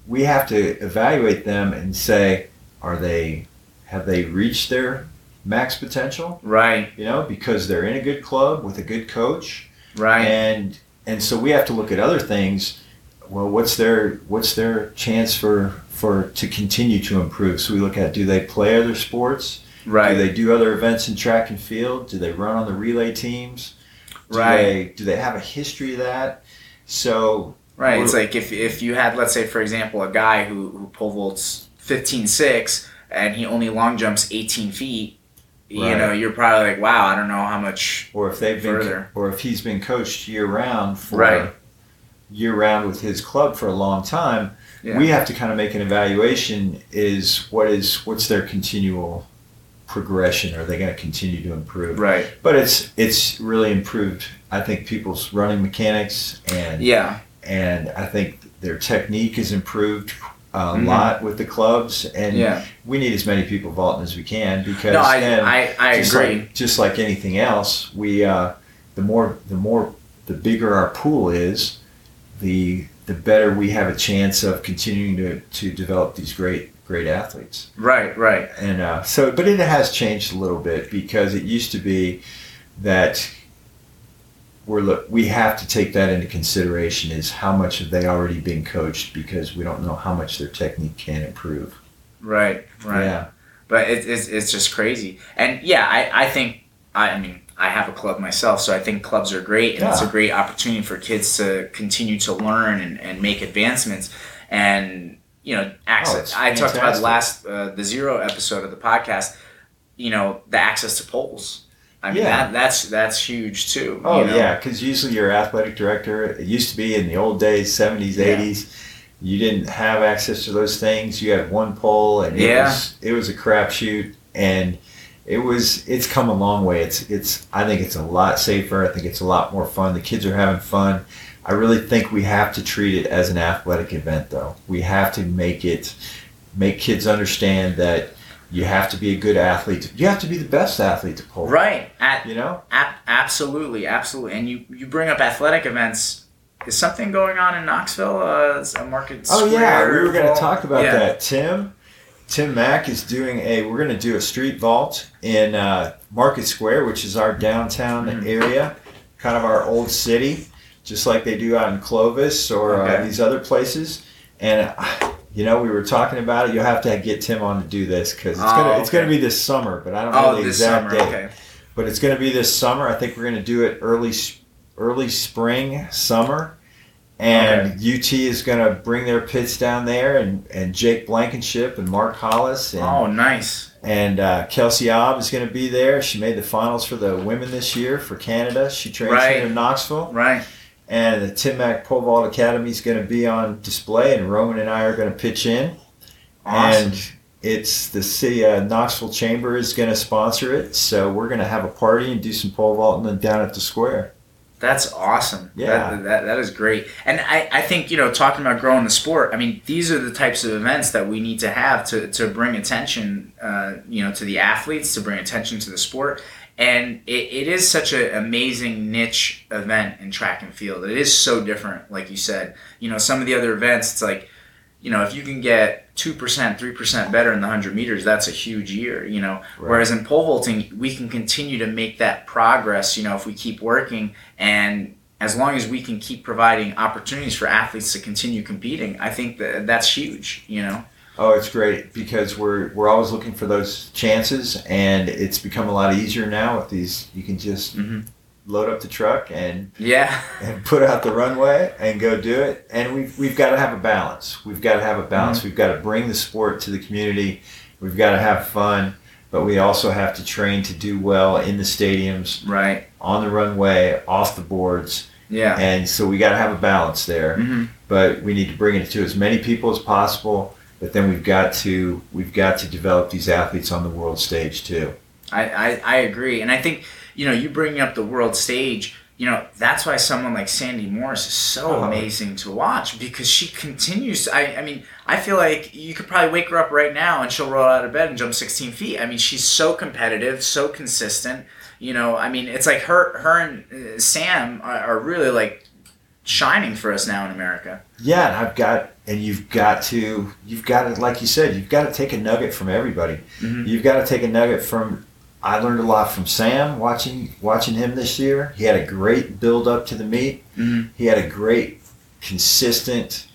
we have to evaluate them and say, are they have they reached their max potential? right. You know, because they're in a good club with a good coach. Right. And and so we have to look at other things. Well what's their what's their chance for for to continue to improve? So we look at do they play other sports? Right. Do they do other events in track and field? Do they run on the relay teams? Do Right. they do they have a history of that? So Right. It's like if, if you had, let's say, for example, a guy who, who pole vaults 15.6 and he only long jumps 18 feet, you Right. know, you're probably like, wow, I don't know how much. or if they've been or if he's been coached year round for Right. year round with his club for a long time Yeah. we have to kind of make an evaluation is what is what's their continual progression are they going to continue to improve right. but it's it's really improved i think people's running mechanics and Yeah. And i think their technique has improved a Mhm. lot with the clubs and Yeah. we need as many people vaulting as we can because No, I, then I, I just agree. like just like anything else, we uh, the more the more the bigger our pool is, the the better we have a chance of continuing to, to develop these great great athletes. right. Right. And uh, so, but it has changed a little bit because it used to be that we're look, we have to take that into consideration is how much have they already been coached because we don't know how much their technique can improve. Right. Right. Yeah. But it, it's, it's just crazy. And yeah, I, I think, I, I mean, I have a club myself, so I think clubs are great, and it's a great opportunity for kids to continue to learn and, and make advancements. And, you know, access. Oh, I talked about the last, uh, the zero episode of the podcast, you know, the access to poles. I mean, Yeah. that, that's that's huge too. Oh you know? yeah, because usually your athletic director. It used to be in the old days, seventies, eighties. You didn't have access to those things. You had one pole, and it Yeah. was it was a crapshoot, and it was it's come a long way. It's it's I think it's a lot safer. I think it's a lot more fun. The kids are having fun. I really think we have to treat it as an athletic event, though. We have to make it make kids understand that you have to be a good athlete. You have to be the best athlete to pole. Right. At, You know. Ab- absolutely, absolutely. And you, you bring up athletic events. Is something going on in Knoxville? Uh, a market Oh yeah, we were going to talk about Yeah. that. Tim, Tim Mack is doing a. We're going to do a street vault in uh, Market Square, which is our downtown Mhm. area, kind of our old city, just like they do out in Clovis or Okay. uh, these other places. And uh, you know, we were talking about it. You'll have to get Tim on to do this because it's Oh, gonna it's gonna be this summer, but I don't know Oh, the exact summer. date. Okay. But it's going to be this summer. I think we're going to do it early, early spring, summer. And UT is going to bring their pits down there, and, and Jake Blankenship and Mark Hollis and, Oh, nice. and uh, Kelsie Ahbe is going to be there. She made the finals for the women this year for Canada. She trains Right. here in Knoxville. Right. And the Tim Mack Pole Vault Academy is going to be on display, and Roman and I are going to pitch in. Awesome. And it's the city uh, Knoxville Chamber is going to sponsor it, so we're going to have a party and do some pole vaulting down at the square. That's awesome. Yeah. That, that, that is great. And I, I think, you know, talking about growing the sport, I mean, these are the types of events that we need to have to, to bring attention, uh, you know, to the athletes, to bring attention to the sport. And it, it is such an amazing niche event in track and field. It is so different, like you said. You know, some of the other events, it's like, you know, if you can get 2%, 3% better in the 100 meters, that's a huge year, you know. Right. Whereas in pole vaulting, we can continue to make that progress, you know, if we keep working. And as long as we can keep providing opportunities for athletes to continue competing, I think that that's huge, you know. Oh, it's great because we're we're always looking for those chances, and it's become a lot easier now with these. You can just Mhm. load up the truck and Yeah. and put out the runway and go do it. And we've we've got to have a balance. We've got to have a balance. We've got to bring the sport to the community. We've got to have fun, but we also have to train to do well in the stadiums, Right. on the runway, off the boards, Yeah. and so we got to have a balance there. hmm But we need to bring it to as many people as possible. But then we've got to we've got to develop these athletes on the world stage too. I, I, I agree. And I think, you know, you bringing up the world stage, you know, that's why someone like Sandi Morris is so Oh. amazing to watch because she continues. I, I mean, I feel like you could probably wake her up right now and she'll roll out of bed and jump 16 feet. I mean, she's so competitive, so consistent. You know, I mean, it's like her, her and uh, Sam are, are really like shining for us now in America. Yeah, and I've got and you've got to you've got to like you said you've got to take a nugget from everybody. Mhm. You've got to take a nugget from. I learned a lot from Sam watching watching him this year. He had a great build up to the meet. Mhm. He had a great, consistent,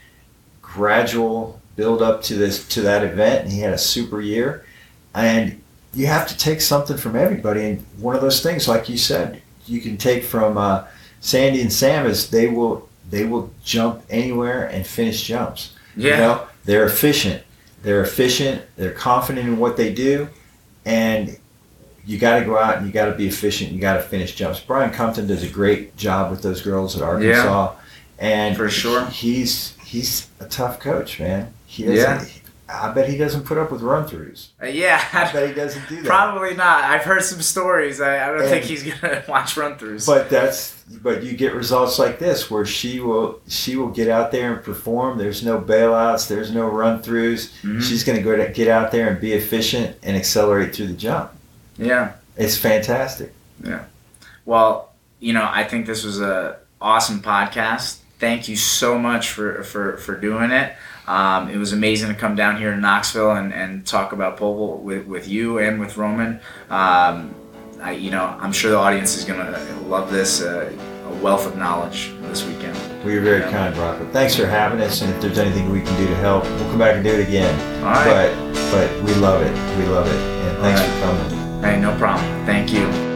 gradual build up to this to that event, and he had a super year. And you have to take something from everybody. And one of those things, like you said, you can take from uh, Sandi and Sam is they will they will jump anywhere and finish jumps. Yeah. You know, they're efficient. They're efficient. They're confident in what they do, and you got to go out and you got to be efficient. You got to finish jumps. Brian Compton does a great job with those girls at Arkansas, yeah, and For sure. he's he's a tough coach, man. He Yeah. I bet he doesn't put up with run throughs. Uh, yeah. I bet he doesn't do that. Probably not. I've heard some stories. I, I don't And- think he's gonna [laughs] watch run throughs. But that's but you get results like this where she will she will get out there and perform. There's no bailouts. There's no run throughs. Mhm. She's going to go to get out there and be efficient and accelerate through the jump. yeah. It's fantastic. Yeah. Well, you know, I think this was a awesome podcast. Thank you so much for for, for doing it. Um, it was amazing to come down here to Knoxville and, and talk about pole with, with you and with Roman. Um, I, you know, I'm sure the audience is gonna love this. Uh, a wealth of knowledge this weekend. We are very Yeah. kind, Robert. Thanks for having us, and if there's anything we can do to help, we'll come back and do it again. All right. But but we love it. We love it, and thanks All for coming. Hey, no problem. Thank you.